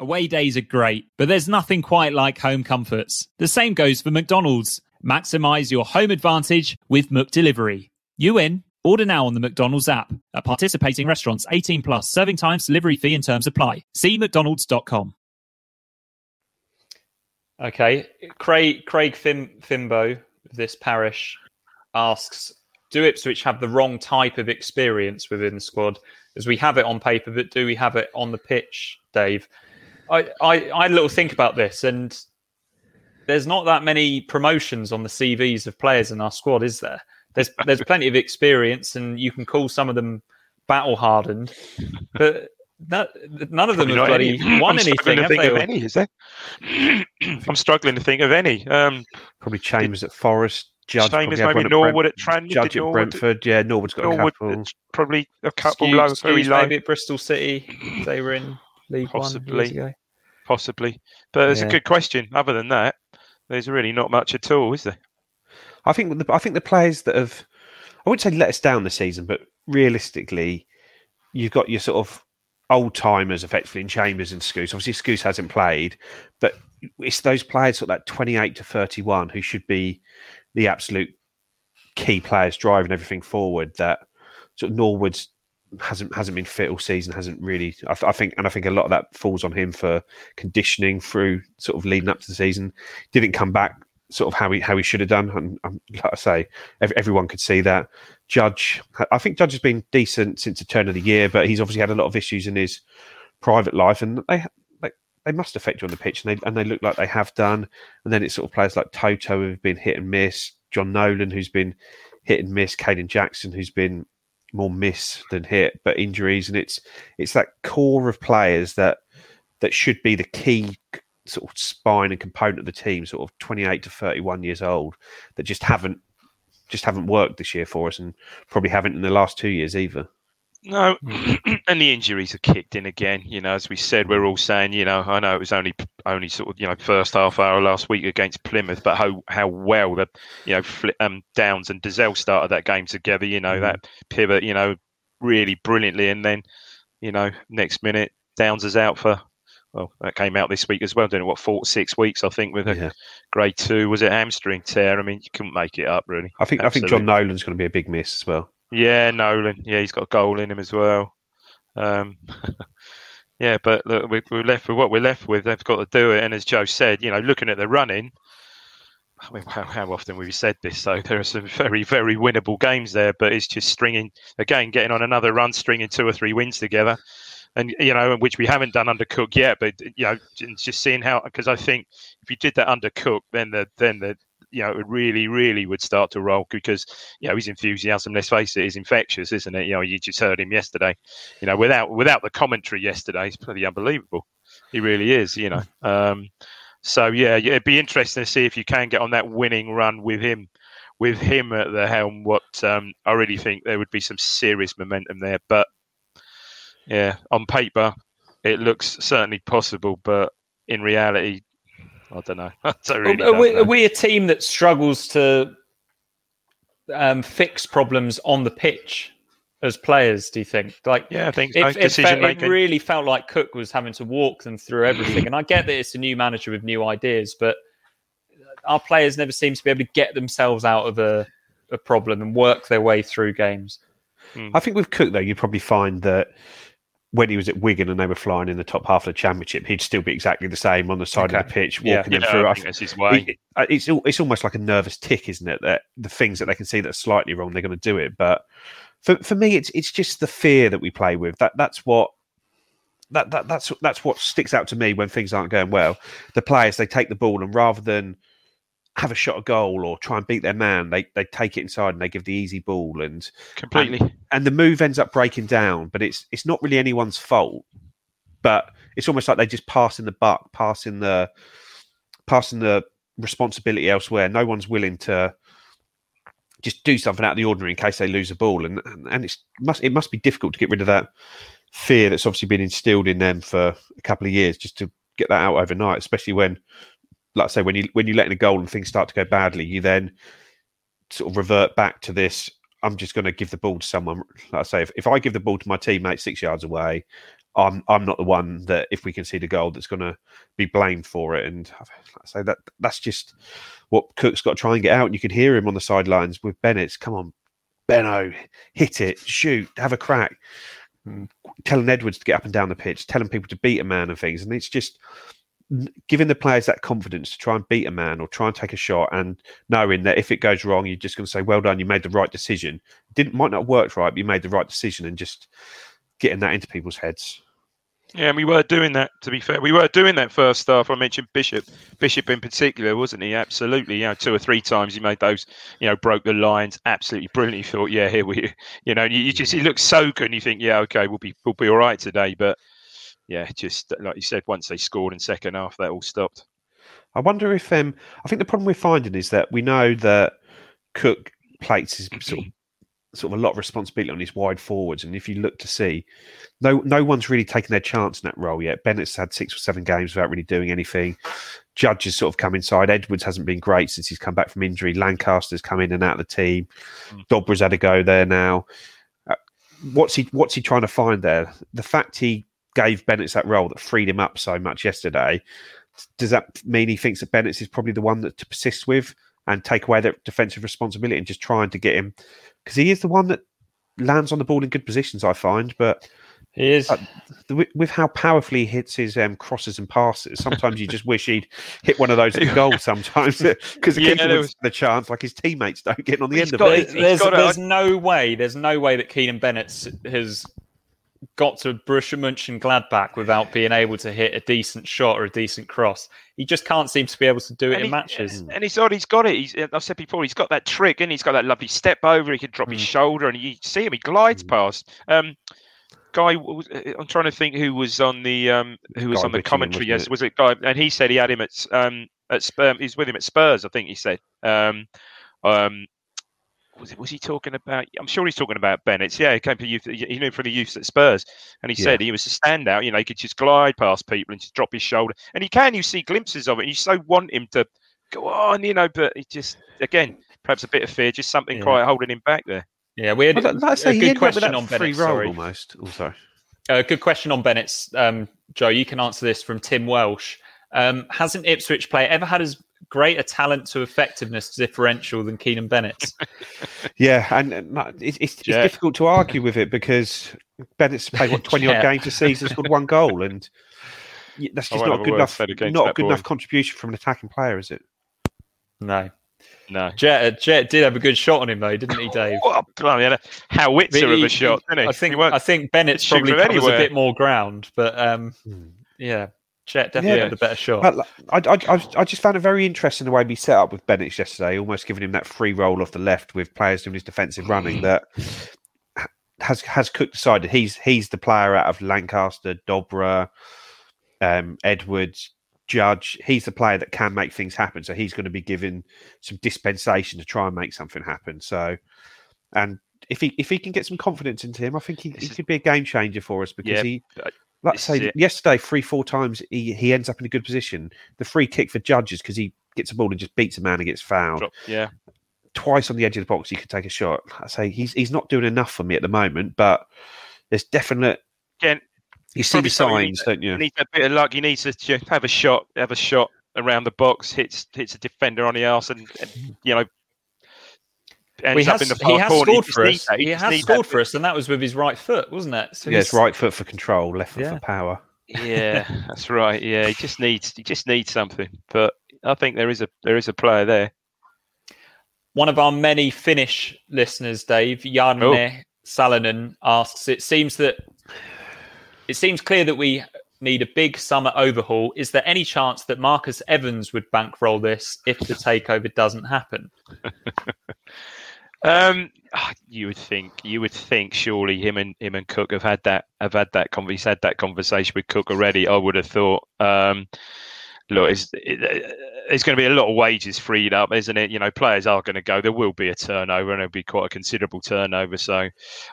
Away days are great, but there's nothing quite like home comforts. The same goes for McDonald's. Maximize your home advantage with McDelivery. You win. Order now on the McDonald's app. At participating restaurants, 18 plus, serving times, delivery fee and terms apply. See McDonald's.com. Okay. Craig, Craig Fim, Fimbo, this parish, asks Do Ipswich have the wrong type of experience within the squad? As we have it on paper, but do we have it on the pitch, Dave? I, I, I had a little think about this, and there's not that many promotions on the CVs of players in our squad, is there? There's there's plenty of experience, and you can call some of them battle hardened, but that, none of them have bloody any. won I'm anything. To think of any, is there? I'm struggling to think of any. Um, probably Chambers at Forest. Judge Chambers, maybe Norwood at Tranmere. Judge at Brentford. Yeah, Norwood's got Norwood, a couple. Probably a couple low, very low. Maybe at Bristol City. They were in League Possibly. One possibly. But it's Yeah. a good question. Other than that, there's really not much at all, is there? I think the, I think the players that have I wouldn't say let us down this season, but realistically, you've got your sort of old timers effectively in Chambers and Skuse. Obviously, Skuse hasn't played, but it's those players sort of that twenty eight to thirty one who should be the absolute key players driving everything forward. That sort of Norwood's hasn't hasn't been fit all season. Hasn't really. I, th- I think, and I think a lot of that falls on him for conditioning through sort of leading up to the season. Didn't come back sort of how he how he should have done. And um, like I say, ev- everyone could see that. Judge, I think Judge has been decent since the turn of the year, but he's obviously had a lot of issues in his private life, and they they, they must affect you on the pitch, and they and they look like they have done. And then it's sort of players like Toto who've been hit and miss, Jon Nolan who's been hit and miss, Kayden Jackson who's been more miss than hit, but injuries, and it's it's that core of players that that should be the key sort of spine and component of the team, sort of twenty eight to thirty one years old, that just haven't just haven't worked this year for us, and probably haven't in the last two years either. No, and the injuries are kicked in again. You know, as we said, we're all saying, you know, I know it was only only sort of you know first half hour last week against Plymouth, but how how well the you know Fli um, Downes and Dozzell started that game together. You know that pivot, you know, really brilliantly, and then you know next minute Downes is out for. Well, that came out this week as well. Doing what four six weeks, I think, with a Yeah. grade two. Was it hamstring tear? I mean, you couldn't make it up really. I think I think Jon Nolan's going to be a big miss as well. Yeah, Nolan. Yeah, he's got a goal in him as well. Um, yeah, but look, we, we're left with what we're left with. They've got to do it. And as Joe said, you know, looking at the running, I mean, how, how often we've said this? So there are some very, very winnable games there, but it's just stringing again, getting on another run, stringing two or three wins together, and you know, which we haven't done under Cook yet. But you know, just seeing how because I think if you did that under Cook, then the then the you know, it really, really would start to roll because, you know, his enthusiasm, let's face it, is infectious, isn't it? You know, you just heard him yesterday. You know, without without the commentary yesterday, it's pretty unbelievable. He really is, you know. Um, so yeah, yeah, it'd be interesting to see if you can get on that winning run with him, with him at the helm. What um, I really think there would be some serious momentum there. But yeah, on paper, it looks certainly possible, but in reality, I don't know. I don't really are, don't we, know. are we a team that struggles to um, fix problems on the pitch as players? Do you think? Like, Yeah, I think it, so. it, Decision felt, it making. really felt like Cook was having to walk them through everything. and I get that it's a new manager with new ideas, but our players never seem to be able to get themselves out of a, a problem and work their way through games. I think with Cook though, you'd probably find that when he was at Wigan and they were flying in the top half of the championship, he'd still be exactly the same on the side of the pitch, Yeah. walking them through. I think that's his way. it- it's it's almost like a nervous tick, isn't it? That the things that they can see that's slightly wrong, they're going to do it. But for for me, it's it's just the fear that we play with. That that's what. That, that that's that's what sticks out to me when things aren't going well. The players they take the ball and rather than have a shot at goal or try and beat their man, they they take it inside and they give the easy ball and Completely. and, and the move ends up breaking down. But it's it's not really anyone's fault. But it's almost like they just passing the buck, passing the passing the responsibility elsewhere. No one's willing to just do something out of the ordinary in case they lose a ball, and and it's must it must be difficult to get rid of that fear that's obviously been instilled in them for a couple of years, just to get that out overnight. Especially when, like I say, when you when you let in a goal and things start to go badly, you then sort of revert back to this. I'm just going to give the ball to someone. Like I say, if, if I give the ball to my teammate six yards away, I'm I'm not the one that if we can see the goal that's going to be blamed for it. And like I say that that's just what Cook's got to try and get out. And you can hear him on the sidelines with Bennett. Come on, Benno, hit it, shoot, have a crack. Mm, Telling Edwards to get up and down the pitch, telling people to beat a man and things. And it's just giving the players that confidence to try and beat a man or try and take a shot and knowing that if it goes wrong, you're just going to say, well done, you made the right decision. Didn't might not worked right, but you made the right decision and just getting that into people's heads. Yeah, and we were doing that. To be fair, we were doing that first half. I mentioned Bishop, Bishop in particular, wasn't he? Absolutely. You know, two or three times he made those. You know, broke the lines. Absolutely brilliant. You thought, yeah, here we. You know, you, you just he looks so good, and you think, yeah, okay, we'll be we'll be all right today. But yeah, just like you said, once they scored in second half, that all stopped. I wonder if um, I think the problem we're finding is that we know that Cook plates his sort of sort of a lot of responsibility on his wide forwards. And if you look to see, no no one's really taken their chance in that role yet. Bennett's had six or seven games without really doing anything. Judge has sort of come inside. Edwards hasn't been great since he's come back from injury. Lancaster's come in and out of the team. Dobra's had a go there now. Uh, what's he What's he trying to find there? The fact he gave Bennetts that role that freed him up so much yesterday. Does that mean he thinks that Bennetts is probably the one that to persist with and take away that defensive responsibility and just trying to get him because he is the one that lands on the ball in good positions. I find, but He is. uh, the- with, with how powerfully he hits his um, crosses and passes, sometimes you just wish he'd hit one of those at goal. Sometimes because the Yeah, keeper there was was- the chance, like his teammates don't get on the He's end got of it. it. He's there's got a- there's no way there's no way that Keanan Bennett has got to Borussia Mönchengladbach without being able to hit a decent shot or a decent cross. He just can't seem to be able to do it And in he- matches. And he's already got it. He's, I've said before, he's got that trick, and he's got that lovely step over. He can drop Mm. his shoulder, and you see him. He glides past. Um, guy, what was- I'm trying to think who was on the um, who was Guy on the commentary. Yes, it? was it guy? And he said he had him at um at Spurs. He's with him at Spurs. I think he said. Um, um, was it? Was he talking about? I'm sure he's talking about Bennetts. Yeah, he came for youth. He knew from the youth at Spurs, and he Yeah. said he was a standout. You know, he could just glide past people and just drop his shoulder, and he can. You see glimpses of it, and you so want him to go on, you know, but he just again perhaps a bit of fear, just something Yeah. quite holding him back there. Yeah, we had Well, like I say, a good ended up with question on free Bennett. roll Sorry. almost. Oh, sorry. Uh, good question on Bennetts. Um, Joe, you can answer this from Tim Welsh. Um, hasn't Ipswich player ever had as great a talent to effectiveness differential than Keanan Bennetts? Yeah, and, and no, it's, it's, it's difficult to argue with it because Bennett's played what twenty odd games this season, scored one goal, and that's just won't a good enough. Not a good boy. enough contribution from an attacking player, is it? no. No. Jet, Jet did have a good shot on him though, didn't he, Dave? What a bloody hell, howitzer But of a shot, didn't he? I think He I think Bennett's shoot probably from covers a bit more ground, but um, yeah, Jet definitely Yeah. had the better shot. I, I, I, I just found it very interesting the way we set up with Bennett yesterday, almost giving him that free roll off the left with players doing his defensive running. That has has Cook decided he's he's the player out of Lancaster, Dobra, um, Edwards, Judge. He's the player that can make things happen. So he's going to be given some dispensation to try and make something happen. So, and if he if he can get some confidence into him, I think he, he could be a game changer for us because Yeah, he like I say, yesterday, three, four times he, he ends up in a good position. The free kick for judges because he gets a ball and just beats a man and gets fouled. drop- yeah. Twice on the edge of the box, he could take a shot. I say he's he's not doing enough for me at the moment, but there's definite. Again, You see the signs, don't you? He needs a bit of luck. He needs to have a shot, have a shot around the box, hits hits a defender on the arse, and, and you know. Well, Ends he up has, in the he far has corner. scored for us. that. He has scored for us, and that was with his right foot, wasn't it? So Yeah, it's right foot for control, left foot Yeah. for power. Yeah, that's right. Yeah, he just needs he just needs something. But I think there is a there is a player there. One of our many Finnish listeners, Dave Janne Oh. Salonen, asks: It seems that it seems clear that we need a big summer overhaul. Is there any chance that Marcus Evans would bankroll this if the takeover doesn't happen? Um, ah, you would think, you would think, surely him and him and Cook have had that, have had that, con- he's had that conversation with Cook already. I would have thought. Um, look, it's, it, uh, there's going to be a lot of wages freed up, isn't it? You know, players are going to go. There will be a turnover, and it'll be quite a considerable turnover. So,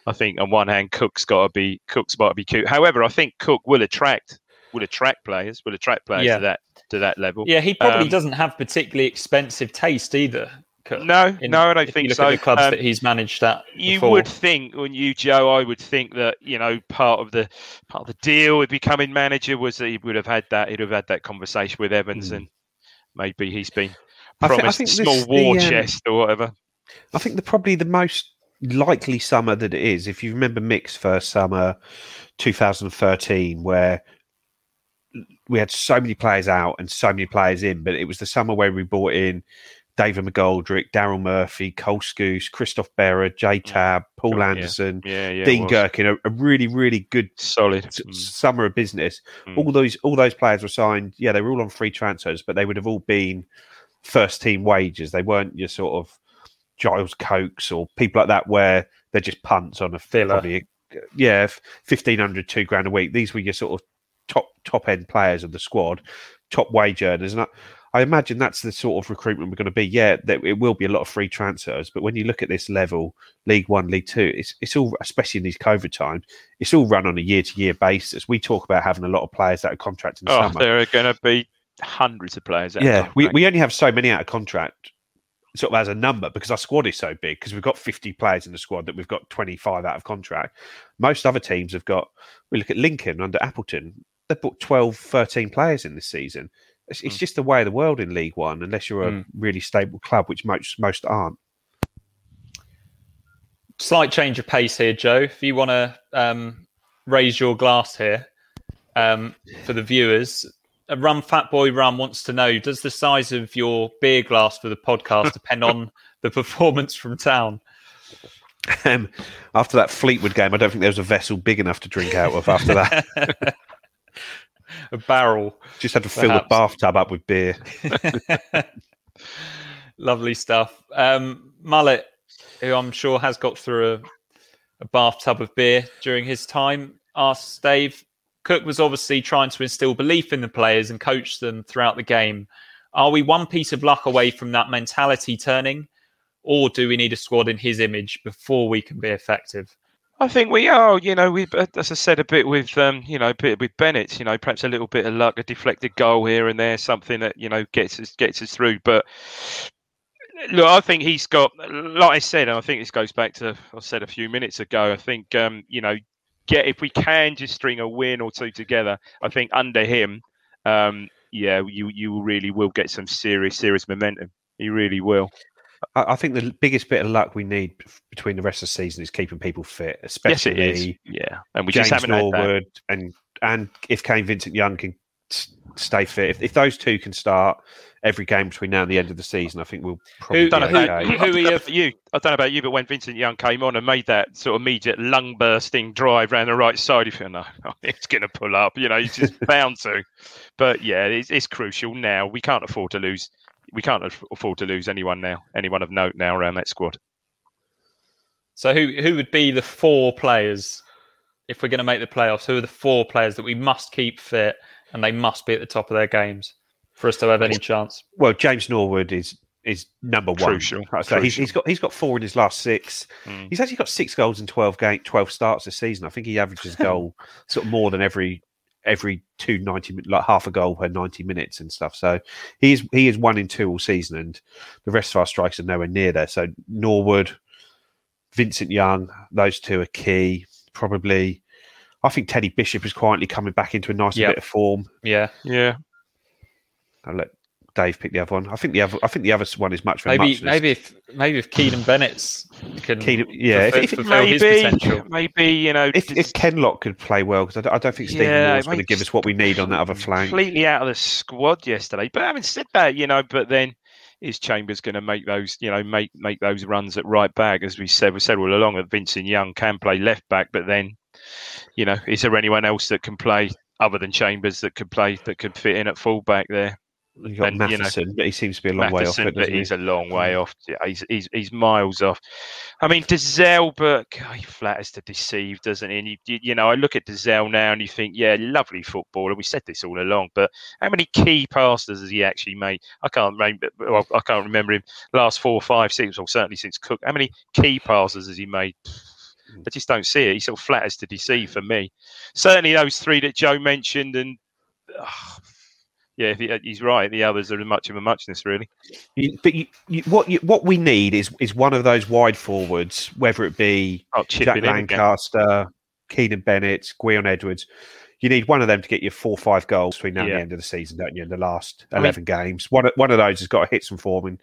I think on one hand, Cook's got to be Cook's got to be cute. However, I think Cook will attract will attract players, will attract players Yeah. to that to that level. Yeah, he probably Um, doesn't have particularly expensive taste either. Cook, No, in- no, I don't if think you look so. At the clubs Um, that he's managed that. you before. would think when you Joe, I would think that you know part of the part of the deal with becoming manager was that he would have had that he'd have had that conversation with Evans Hmm. and maybe he's been I thi- I promised think a small this- war the, um, chest or whatever. I think the probably the most likely summer that it is, if you remember Mick's first summer, 2013, where we had so many players out and so many players in, but it was the summer where we brought in David McGoldrick, Daryl Murphy, Cole Skuse, Christophe Berra, Jay Tabb, Paul Mm. Yeah. Anderson, Yeah, yeah, it Dean. Gerken, a, a really, really good solid. s- Mm. summer of business. Mm. All those all those players were signed. Yeah, they were all on free transfers, but they would have all been first team wages. They weren't your sort of Giles Cokes or people like that where they're just punts on a Filler. probably yeah, fifteen hundred, two grand a week. These were your sort of top top end players of the squad, top wage earners, and I, I imagine that's the sort of recruitment we're going to be. Yeah, that it will be a lot of free transfers, but when you look at this level, League One, League Two, it's it's all, especially in these COVID times, it's all run on a year to year basis. We talk about having a lot of players that are contracted in Oh, summer. there are going to be hundreds of players. out Yeah, there. we, we only have so many out of contract, sort of as a number, because our squad is so big. Because we've got 50 players in the squad that we've got 25 out of contract. Most other teams have got, we look at Lincoln under Appleton, they've bought 12, 13 players in this season. It's, it's just the way of the world in League One, unless you're a Mm. really stable club, which most most aren't. Slight change of pace here, Joe. If you want to um, raise your glass here um, for the viewers, a Rum Fat Boy Rum wants to know: Does the size of your beer glass for the podcast depend on the performance from town? Um, after that Fleetwood game, I don't think there was a vessel big enough to drink out of after that. a barrel. Just had to fill Perhaps. the bathtub up with beer. Lovely stuff. Um, Mullet, who I'm sure has got through a, a bathtub of beer during his time, asks Dave Cook was obviously trying to instill belief in the players and coach them throughout the game. Are we one piece of luck away from that mentality turning, or do we need a squad in his image before we can be effective? I think we are. You know, we as I said a bit with um, you know, bit with Bennett. You know, perhaps a little bit of luck, a deflected goal here and there, something that you know gets us gets us through. But look, I think he's got, like I said, and I think this goes back to I said a few minutes ago. I think um, you know, get if we can just string a win or two together. I think under him, um, yeah, you you really will get some serious serious momentum. You really will. I, I think the biggest bit of luck we need between the rest of the season is keeping people fit, Yes, especially it is. Yeah, and we James just haven't had that. Norwood and and if Kane Vincent Young can stay fit, if, if those two can start every game between now and the end of the season, I think we'll probably Who- be don't know okay. about, Who I don't know you- about you? I don't know about you, but when Vincent Young came on and made that sort of immediate lung bursting drive round the right side, if you feel no, it's going to pull up. You know, he's just bound to. But yeah, it's, it's crucial now. We can't afford to lose. We can't afford to lose anyone now. Anyone of note now around that squad. So, who who would be the four players if we're going to make the playoffs? Who are the four players that we must keep fit and they must be at the top of their games for us to have any chance? Well, James Norwood is is number one. Crucial, Like I say, he's, he's got he's got four in his last six. Mm. He's actually got six goals in twelve game twelve starts this season. I think he averages a goal sort of more than every every two 90 min- like half a goal per 90 minutes and stuff. So he is he is one in two all season and the rest of our strikers are nowhere near there. So norwood vincent young those two are key. Probably i think teddy bishop is quietly coming back into a nice Yep. bit of form. Yeah, Yeah, i'll let dave picked the other one i think the other i think the other one is much for maybe muchness. maybe if maybe if Keanan Bennetts can Keanan- yeah, if- fulfill, if- fulfill his maybe, potential. maybe you know, if, just if Kenlock could play well, because I, don't- I don't think Stephen Yeah, Moore's going to give us what we need on that other flank. completely out of the squad yesterday. But having said that, you know, but then is Chambers going to make those, you know, make make those runs at right back? As we said, we said all along that Vincent Young can play left back, but then, you know, is there anyone else that can play other than Chambers that could play that could fit in at full back there? You've got and, you know, Matheson, but he seems to be a long way off it. but doesn't he? he's a long way off. Yeah, He's, he's he's miles off. I mean, Dozzell, but God, he flatters to deceive, doesn't he? And you, you, you know, I look at Dozzell now and you think, yeah, lovely footballer. We said this all along, but how many key passes has he actually made? I can't remember. Well, I can't remember him last four, five, six, or certainly since Cook. How many key passes has he made? I just don't see it. He sort of flatters to deceive for me. Certainly those three that Joe mentioned, and ah, yeah, he- uh, he's right. The others are much of a muchness, really. But you, you, what you, what we need is is one of those wide forwards, whether it be Oh, Jack chipping in again. Lancaster, Keanan Bennett, Gwion Edwards. You need one of them to get you four or five goals between now and the end of the season, don't you? In the last I mean- eleven games, one one of those has got to hit some form. And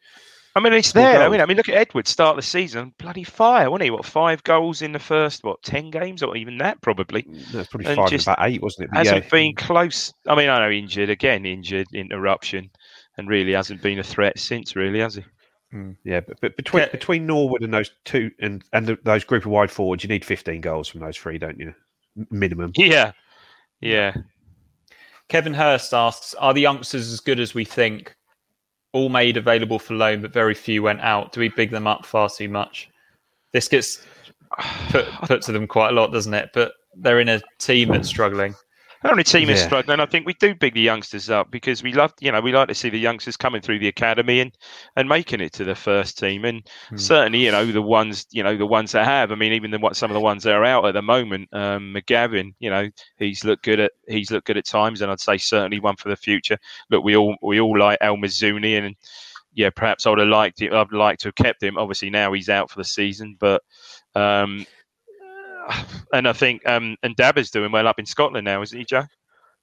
I mean, it's Scored there. I mean, I mean, look at Edwards start the season, bloody fire, wasn't he? What five goals in the first what ten games, or even that probably no, it's probably And five, just about eight, wasn't it? But hasn't yeah, been close. I mean, I know injured again, injured interruption, and really hasn't been a threat since, really, has he? Hmm. yeah. But, but between Yeah. between Norwood and those two and and the, those group of wide forwards, you need fifteen goals from those three, don't you? Minimum. Yeah, yeah. Kevin Hurst asks, "Are the youngsters as good as we think? All made available for loan, but very few went out. Do we big them up far too much? This gets put put to them quite a lot, doesn't it? But they're in a team that's struggling. Only team is Yeah. struggling. I think we do big the youngsters up because we love, you know, we like to see the youngsters coming through the academy and and making it to the first team. And certainly, you know, the ones, you know, the ones that have. I mean, even the what some of the ones that are out at the moment. Um, McGavin, you know, he's looked good at he's looked good at times, and I'd say certainly one for the future. Look, we all we all like El Mizouni, and yeah, perhaps I would have liked it. I'd like to have kept him. Obviously, now he's out for the season, but. Um, and I think um, and is doing well up in Scotland now, isn't he, Joe?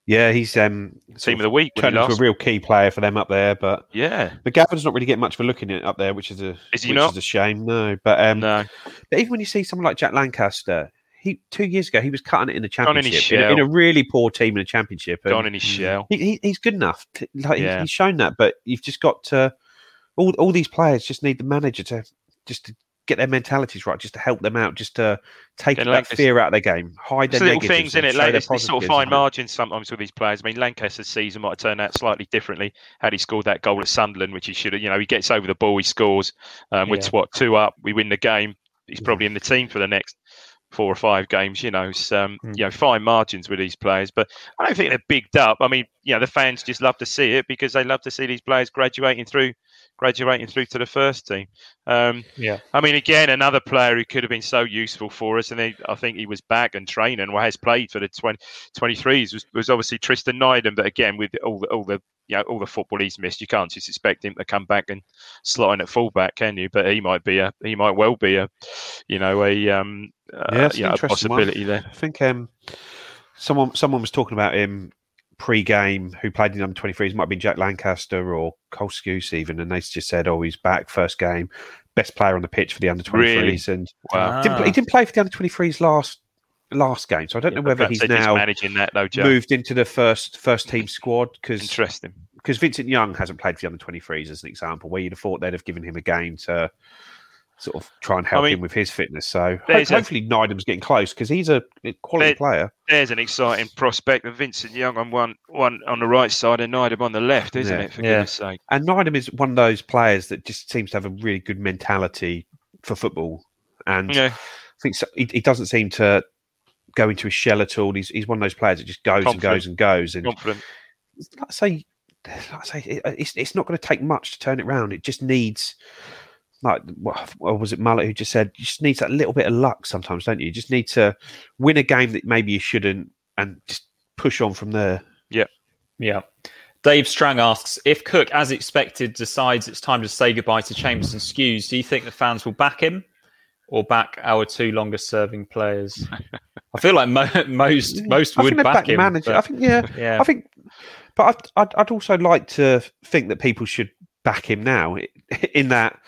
Yeah, he's um, Team of the week. turned into a real key player for them up there. But Yeah. but McGavin's not really getting much of a look in it up there, which is a Is he which not? is a shame. No, but um, No. but even when you see someone like Jack Lancaster, he two years ago he was cutting it in the championship in, a, in a really poor team in the championship. Gone in his shell. He, he, he's good enough. Like Yeah. he's shown that, but you've just got to. All all these players just need the manager to just to get their mentalities right, just to help them out, just to take Yeah, that Lancaster- fear out of their game, hide their little things in it. Like, there's sort of fine margins sometimes with these players. I mean, Lancaster's season might have turned out slightly differently had he scored that goal at Sunderland, which he should have. You know, he gets over the ball, he scores. Um, with Yeah. what two up, we win the game. He's probably in the team for the next four or five games. You know, so, um, Hmm. you know, fine margins with these players, but I don't think they're bigged up. I mean, you know, the fans just love to see it because they love to see these players graduating through, graduating through to the first team. Um, Yeah. I mean, again, another player who could have been so useful for us, and he, I think he was back and training, or has played for the 20, 23s, was, was obviously Tristan Nydam. But again, with all the, all the you know all the football he's missed, you can't just expect him to come back and slot in at fullback, can you? But he might be a, he might well be a, you know, a um, uh, Yeah, you know, a interesting one. possibility there. I think um, someone someone was talking about him pre-game who played in the under 23s. Might have been Jack Lancaster or Cole Skuse even, and they just said, "Oh, he's back, first game, best player on the pitch for the under 23s." Really? And Wow. Ah. didn't, he didn't play for the under 23s last last game, so I don't know whether he's now managing that though, Joe. moved into the first first team squad because Interesting. because Vincent Young hasn't played for the under 23s as an example, where you'd have thought they'd have given him a game to sort of try and help mean, him with his fitness. So ho- there's a- hopefully Nydam's getting close because he's a quality There- player. There's an exciting prospect of Vincent Young on one one on the right side and Nydam on the left, isn't Yeah. it? For Yeah. goodness sake. And Nydam is one of those players that just seems to have a really good mentality for football. And Yeah. I think so, he, he doesn't seem to go into a shell at all. He's, he's one of those players that just goes and goes and goes. And Confident. like I say, like I say, it- it's it's not going to take much to turn it around. It just needs, like, what, what was it Mullet who just said, you just needs that little bit of luck sometimes, don't you? You just need to win a game that maybe you shouldn't, and just push on from there. Yeah. Yeah. Dave Strang asks if Cook, as expected, decides it's time to say goodbye to Chambers and Skuse, do you think the fans will back him or back our two longest serving players? I feel like mo- most most I would think back, back him. manager. I think yeah, yeah. I think, but I'd, I'd, I'd also like to think that people should back him now. In that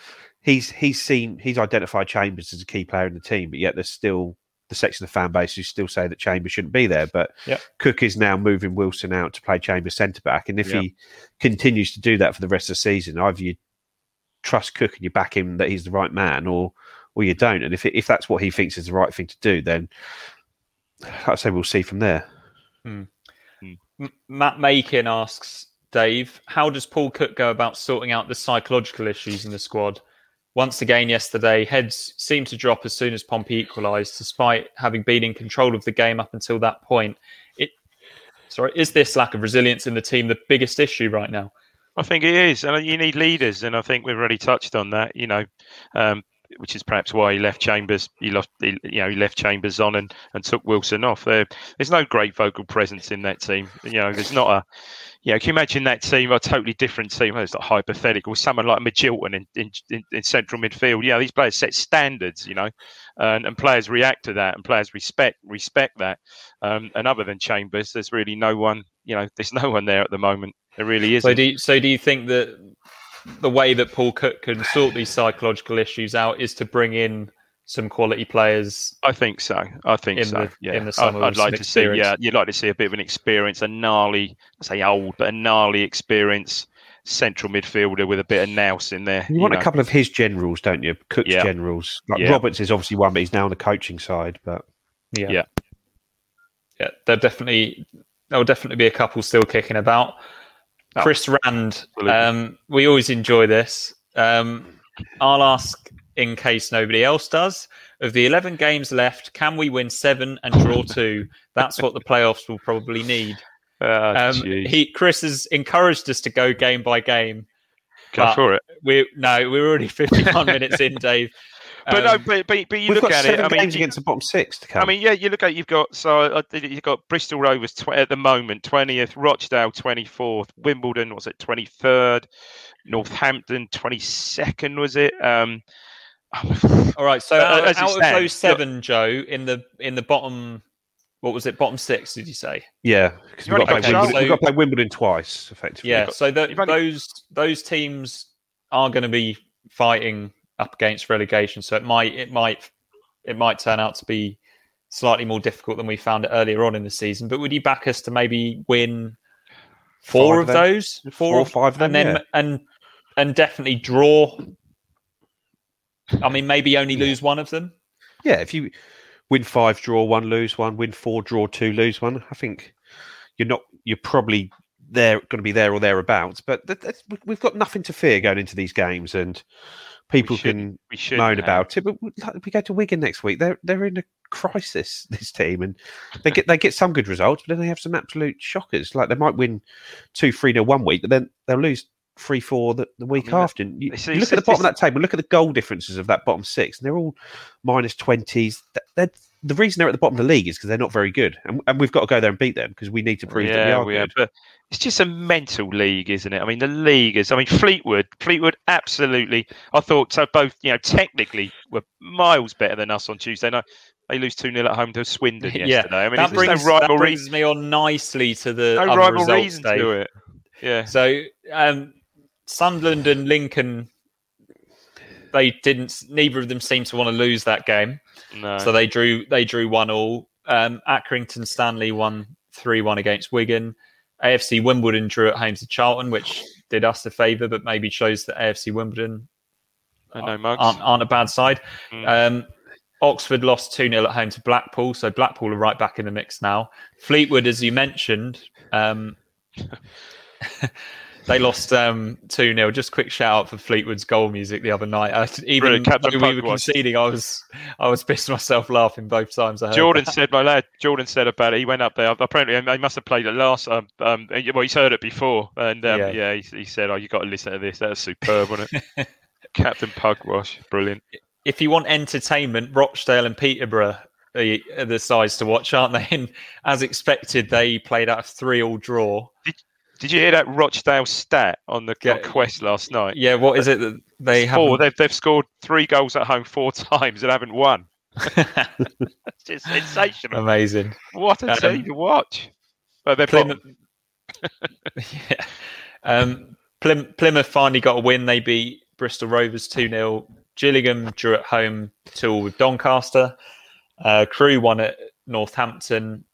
he's he's seen he's identified Chambers as a key player in the team, but yet there's still the section of the fan base who still say that Chambers shouldn't be there. But Yep. Cook is now moving Wilson out to play Chambers centre back, and if Yep. he continues to do that for the rest of the season, either you trust Cook and you back him that he's the right man, or or you don't. And if if that's what he thinks is the right thing to do, then I'd say we'll see from there. Hmm. Hmm. M- Matt Makin asks Dave, how does Paul Cook go about sorting out the psychological issues in the squad? Once again, yesterday, heads seemed to drop as soon as Pompey equalised, despite having been in control of the game up until that point. It, sorry, is this lack of resilience in the team the biggest issue right now? I think it is, and you need leaders, and I think we've already touched on that. You know, um, which is perhaps why he left Chambers. He lost, he, you know, he left Chambers on and, and took Wilson off. There, there's no great vocal presence in that team. You know, there's not a. You know, can you imagine that team, a totally different team? It's not hypothetical. Someone like Magilton in, in, in, in central midfield. You know, these players set standards. You know, and, and players react to that, and players respect respect that. Um, and other than Chambers, there's really no one. You know, there's no one there at the moment. There really isn't. So do you, so do you think that the way that Paul Cook can sort these psychological issues out is to bring in some quality players? I think so. I think in so. the- yeah, in the I'd, summer I'd like to see. Yeah, you'd like to see a bit of an experience, a gnarly, I say old, but a gnarly experience central midfielder with a bit of nous in there. You want know. a couple of his generals, don't you? Cook's Yeah. generals. Like Yeah. Roberts is obviously one, but he's now on the coaching side. But Yeah. Yeah. Yeah, there definitely there'll definitely be a couple still kicking about. Oh, Chris Rand, um, we always enjoy this. Um, I'll ask in case nobody else does. Of the 11 games left, can we win seven and draw two? That's what the playoffs will probably need. Ah, Um, he Chris has encouraged us to go game by game. Go for it. We no, we're already 51 minutes in, Dave. But no, Um, but, but, but you We've look got at seven it. I mean, you- against the bottom six to come. I mean, yeah, you look at you've got so uh, you've got Bristol Rovers tw- at the moment twentieth, Rochdale twenty fourth, Wimbledon was it twenty third, Northampton twenty second was it? Um, all right, so Uh, out, as it out of stands, those seven, Joe, in the in the bottom, what was it? Bottom six? Did you say? yeah, because You've we've, got play Wimbledon- so- we've got to play Wimbledon twice, effectively. Yeah, got- so tho- you've only- those those teams are going to be fighting up against relegation. So it might it might it might turn out to be slightly more difficult than we found it earlier on in the season. But would you back us to maybe win four Five of them. those, Four or five of and them, then yeah. and and definitely draw? I mean, maybe only lose one of them. Yeah, if you win five, draw one, lose one, win four, draw two, lose one, I think you're not. You're probably there, going to be there or thereabouts. But we've got nothing to fear going into these games, and people shouldn't- can we should moan about it. But we- we go to Wigan next week. They're they're in a crisis. This team, and they get they get some good results, but then they have some absolute shockers. Like they might win two, three, nil one week, but then they'll lose. Three, four the, the week mean, after. And you, you look at the bottom of that table. Look at the goal differences of that bottom six, and they're all minus twenties. They're, the reason they're at the bottom of the league is because they're not very good, and, and we've got to go there and beat them because we need to prove that we are we are. good. But it's just a mental league, isn't it? I mean, the league is. I mean, Fleetwood, Fleetwood, absolutely. I thought so. Both, you know, technically were miles better than us on Tuesday night. They lose two 0 at home to Swindon yeah, yesterday. I mean, that there's brings, no that brings me on nicely to the no other rival reason Dave. to it. Yeah, So um, Sunderland and Lincoln, they didn't. Neither of them seemed to want to lose that game, no. so they drew. They drew one all. Um, Accrington Stanley won three one against Wigan. AFC Wimbledon drew at home to Charlton, which did us a favour, but maybe shows that AFC Wimbledon And no mugs. aren't, aren't a bad side. Mm. Um, Oxford lost 2 0 at home to Blackpool, so Blackpool are right back in the mix now. Fleetwood, as you mentioned, um, they lost um, 2 0. Just quick shout out for Fleetwood's goal music the other night. I, even though we were conceding, I was I was pissed myself laughing both times. I heard Jordan that. said, my lad, Jordan said about it. He went up there. Apparently, they must have played it last. Um, um, well, he's heard it before, and um, Yeah. yeah, he, he said, "Oh, you got to listen to this. That was superb, wasn't it?" Captain Pugwash, brilliant. if you want entertainment, Rochdale and Peterborough are are the sides to watch, aren't they? And as expected, they played out a three-all draw. Did you hear that Rochdale stat on the on Quest last night? Yeah, what is it that they have? Four. They've they've scored three goals at home four times and haven't won. It's just sensational. Amazing. What a Um, team to watch. But they're Plymouth, yeah. Um, Plym- Plymouth finally got a win. They beat Bristol Rovers 2 0. Gillingham drew at home 2 with Doncaster. Uh, Crewe won at Northampton.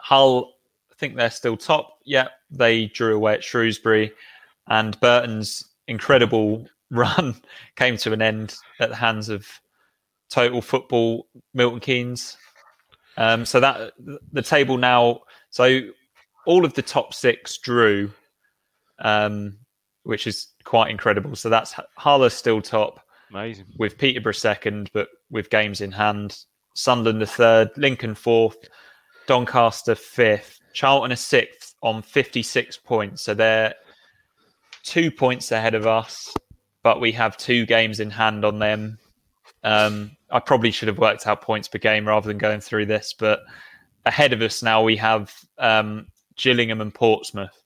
Hull, think they're still top. Yeah, they drew away at Shrewsbury. And Burton's incredible run came to an end at the hands of Total Football Milton Keynes. Um, so that the table now, so all of the top six drew, um, which is quite incredible. So that's Harlow still top Amazing. with Peterborough second, but with games in hand. Sunderland the third, Lincoln fourth, Doncaster fifth, Charlton are sixth on 56 points. So they're two points ahead of us, but we have two games in hand on them. Um, I probably should have worked out points per game rather than going through this, but ahead of us now we have um, Gillingham and Portsmouth.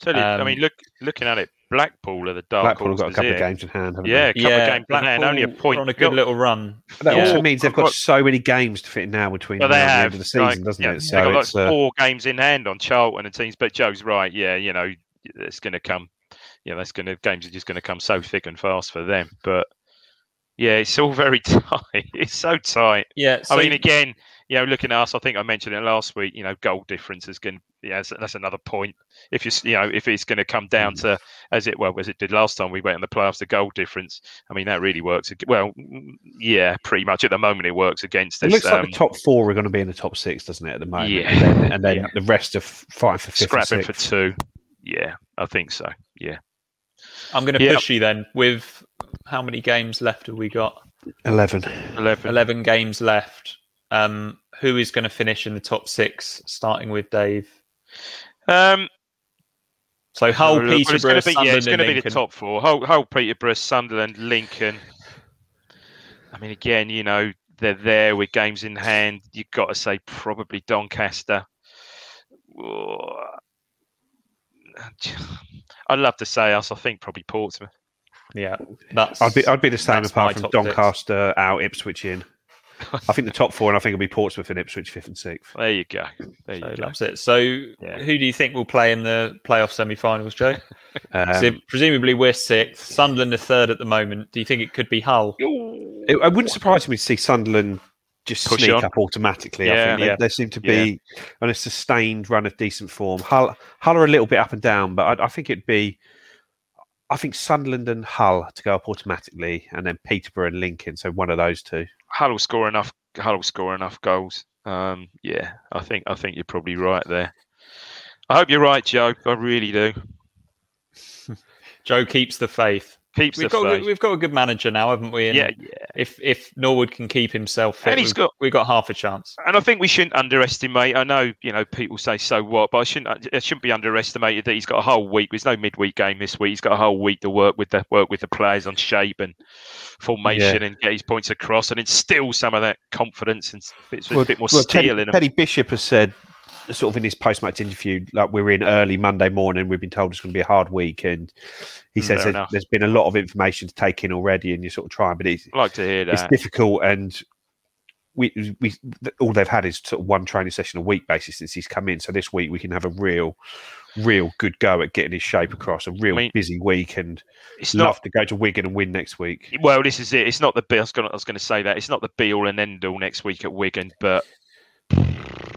Tell you, I Um, mean, look, looking at it, Blackpool are the dark Blackpool have got a horses couple of games in hand, haven't Yeah, a they? couple of games in hand, only a point. on a good little run. That Yeah. also means they've got Got- so many games to fit in now between Well, now they and the have end of the season, like, doesn't yeah, it? They've So got like it's uh, four games in hand on Charlton and teams, but Joe's right. Yeah, you know, it's going to come. Yeah, that's going to games are just going to come so thick and fast for them. But yeah, it's all very tight. It's so tight. Yeah, so I mean, again, you know, looking at us, I think I mentioned it last week. You know, goal difference is going. Yeah, that's, that's another point. If you, s- you know, if it's going to come down Mm. to as it well as it did last time we went in the playoffs, the goal difference. I mean, that really works. Well, mm, yeah, pretty much at the moment it works against it us. looks like um, the top four are going to be in the top six, doesn't it? At the moment, Yeah. and then, and then Yeah. the rest are fighting for fifth scrapping for two. Yeah, I think so. Yeah. I'm going to Yeah. push you then with how many games left have we got? 11. 11. 11 games left. Um, who is going to finish in the top six, starting with Dave? Um, So Hull, well, it's Peterborough, going to be, yeah, it's Sunderland, going to be the Lincoln. top four. Hull, Hull, Peterborough, Sunderland, Lincoln. I mean, again, you know, they're there with games in hand. You've got to say probably Doncaster. I'd love to say us. I think probably Portsmouth. Yeah, that's. I'd be, I'd be the same apart from top six. Doncaster out, Ipswich in. I think the top four, and I think it'll be Portsmouth and Ipswich fifth and sixth. There you go. There you So go. that's it. So, Yeah. who do you think will play in the playoff semi-finals, Joe? Um, So presumably we're sixth. Sunderland are third at the moment. Do you think it could be Hull? it, it wouldn't surprise me to see Sunderland just Push sneak on. up automatically. I Yeah. think they, Yeah. they seem to be on a sustained run of decent form. Hull, Hull are a little bit up and down, but I, I think it'd be. I think Sunderland and Hull to go up automatically, and then Peterborough and Lincoln. So one of those two. Hull will score enough. Hull will score enough goals. Um, yeah, I think I think you're probably right there. I hope you're right, Joe. I really do. Joe keeps the faith. Keeps We've got faith. we've got a good manager now, haven't we? And Yeah, yeah. If if Norwood can keep himself fit, And he's we've, got- we've got half a chance. And I think we shouldn't underestimate. I know, you know, people say so what, but I shouldn't. It shouldn't be underestimated that he's got a whole week. There's no midweek game this week. He's got a whole week to work with the work with the players on shape and formation and get his points across and instill some of that confidence and it's a bit more well, steel Teddy, in him. Teddy Bishop has said, sort of in his post-match interview, like we're in early Monday morning. We've been told it's going to be a hard week, and he says enough. there's been a lot of information to take in already, and you're sort of trying, but it's I like to hear that it's difficult and. We, we all they've had is sort of one training session a week basis since he's come in. So this week we can have a real, real good go at getting his shape across. A real mean, busy week, and It's love not to go to Wigan and win next week. well. This is it. It's not the be. I. I was going to say that it's not the be all and end all next week at Wigan, but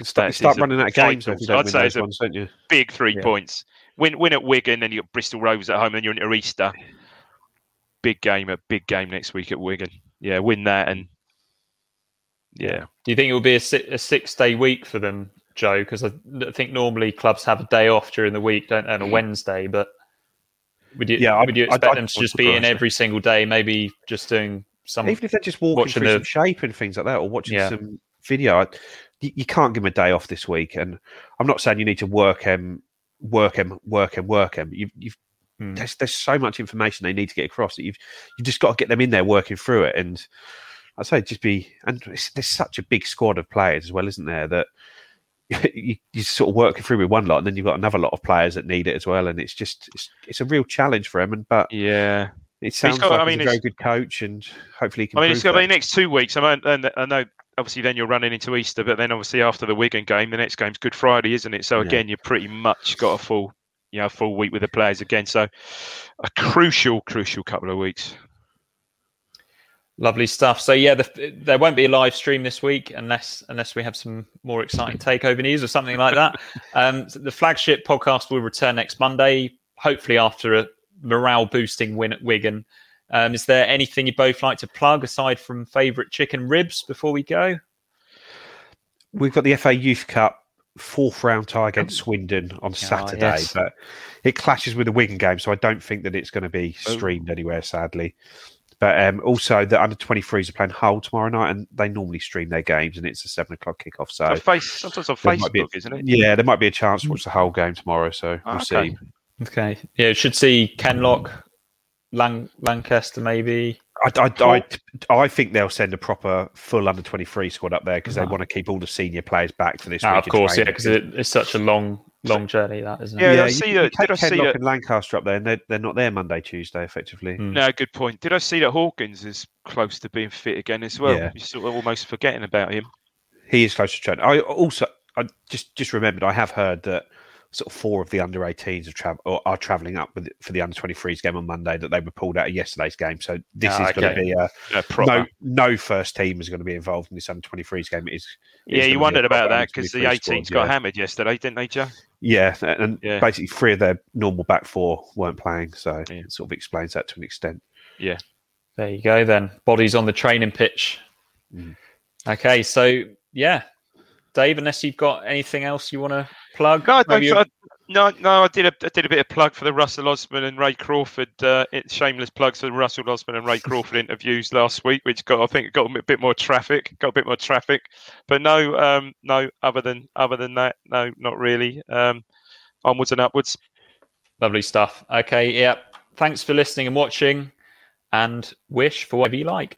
Start, start running out of games if vital- you don't I'd say it's a ones, don't you? big three Yeah. points. Win win at Wigan, then you got Bristol Rovers at home, and you're into Easter. Big game, a big game next week at Wigan. Yeah, win that, and yeah, Do you think it will be a, a six day week for them, Joe? Because I I think normally clubs have a day off during the week, don't they, on a mm. Wednesday. But would you, Yeah, would you I- expect I- them to I'm just be in every single day, maybe just doing some? Even if they're just walking watching through the- some shape and things like that, or watching Yeah. some video, I- you, you can't give them a day off this week. And I'm not saying you need to work them, work them, work them, work them. You've, you've Hmm. there's, there's so much information they need to get across that you've you just got to get them in there working through it. And I'd say just be and it's, there's such a big squad of players as well, isn't there? That you, you sort of working through with one lot, and then you've got another lot of players that need it as well. And it's just it's, it's a real challenge for them. And but yeah. it sounds got- like I he's a very good coach, and hopefully he can. I mean, it's going to be next two weeks. I mean, and I know obviously then you're running into Easter, but then obviously after the Wigan game, the next game's Good Friday, isn't it? So Yeah. again, you're pretty much got a full, you know, full week with the players again. So a crucial, crucial couple of weeks. Lovely stuff. So yeah, the, there won't be a live stream this week unless unless we have some more exciting takeover news or something like that. Um, so the flagship podcast will return next Monday, hopefully after a morale boosting win at Wigan. Um, is there anything you both like to plug aside from favourite chicken ribs before we go? We've got the FA Youth Cup fourth round tie against Swindon on Saturday, yes. but it clashes with the Wigan game, so I don't think that it's going to be streamed anywhere, sadly. But um, also, the under 23s are playing Hull tomorrow night, and they normally stream their games, and it's a seven o'clock kickoff. So, On face, sometimes on there might be a- Facebook, isn't it? yeah, there might be a chance to watch the Hull game tomorrow. So we'll Okay. see. Okay. Yeah, should see Kenlock, Lang- Lancaster maybe. I, I, I, I think they'll send a proper full under 23 squad up there because they Ah. want to keep all the senior players back for this Ah, of course, yeah, because it, it's such a long long journey that isn't it? Yeah, Yeah, I see you that. Did I see Kenlock that? and Lancaster up there, and they're, they're not there Monday, Tuesday, effectively. Hmm. No, good point. Did I see that Hawkins is close to being fit again as well? Yeah. You're sort of almost forgetting about him. He is close to training. I also, I just just remembered, I have heard that sort of four of the under 18s are, tra- or are travelling up with for the under 23s game on Monday that they were pulled out of yesterday's game. So this Ah, is going to be a Uh, proper. no no first team is going to be involved in this under 23s game. It is yeah, you wondered about that because the 23 squad, 18s got yeah. hammered yesterday, didn't they, Joe? Yeah, and Yeah. basically three of their normal back four weren't playing, so Yeah. it sort of explains that to an extent. Yeah. There you go then. Bodies on the training pitch. Mm. Okay, so yeah. Dave, unless you've got anything else you want to plug? No, I don't, Maybe No, no, I did a I did a bit of plug for the Russell Osman and Ray Crawford. Uh, it, shameless plugs for the Russell Osman and Ray Crawford interviews last week, which got I think got a bit more traffic. Got a bit more traffic, but no, um, no. Other than other than that, no, not really. Um, onwards and upwards. Lovely stuff. Okay, yeah. Thanks for listening and watching, and wish for whatever you like.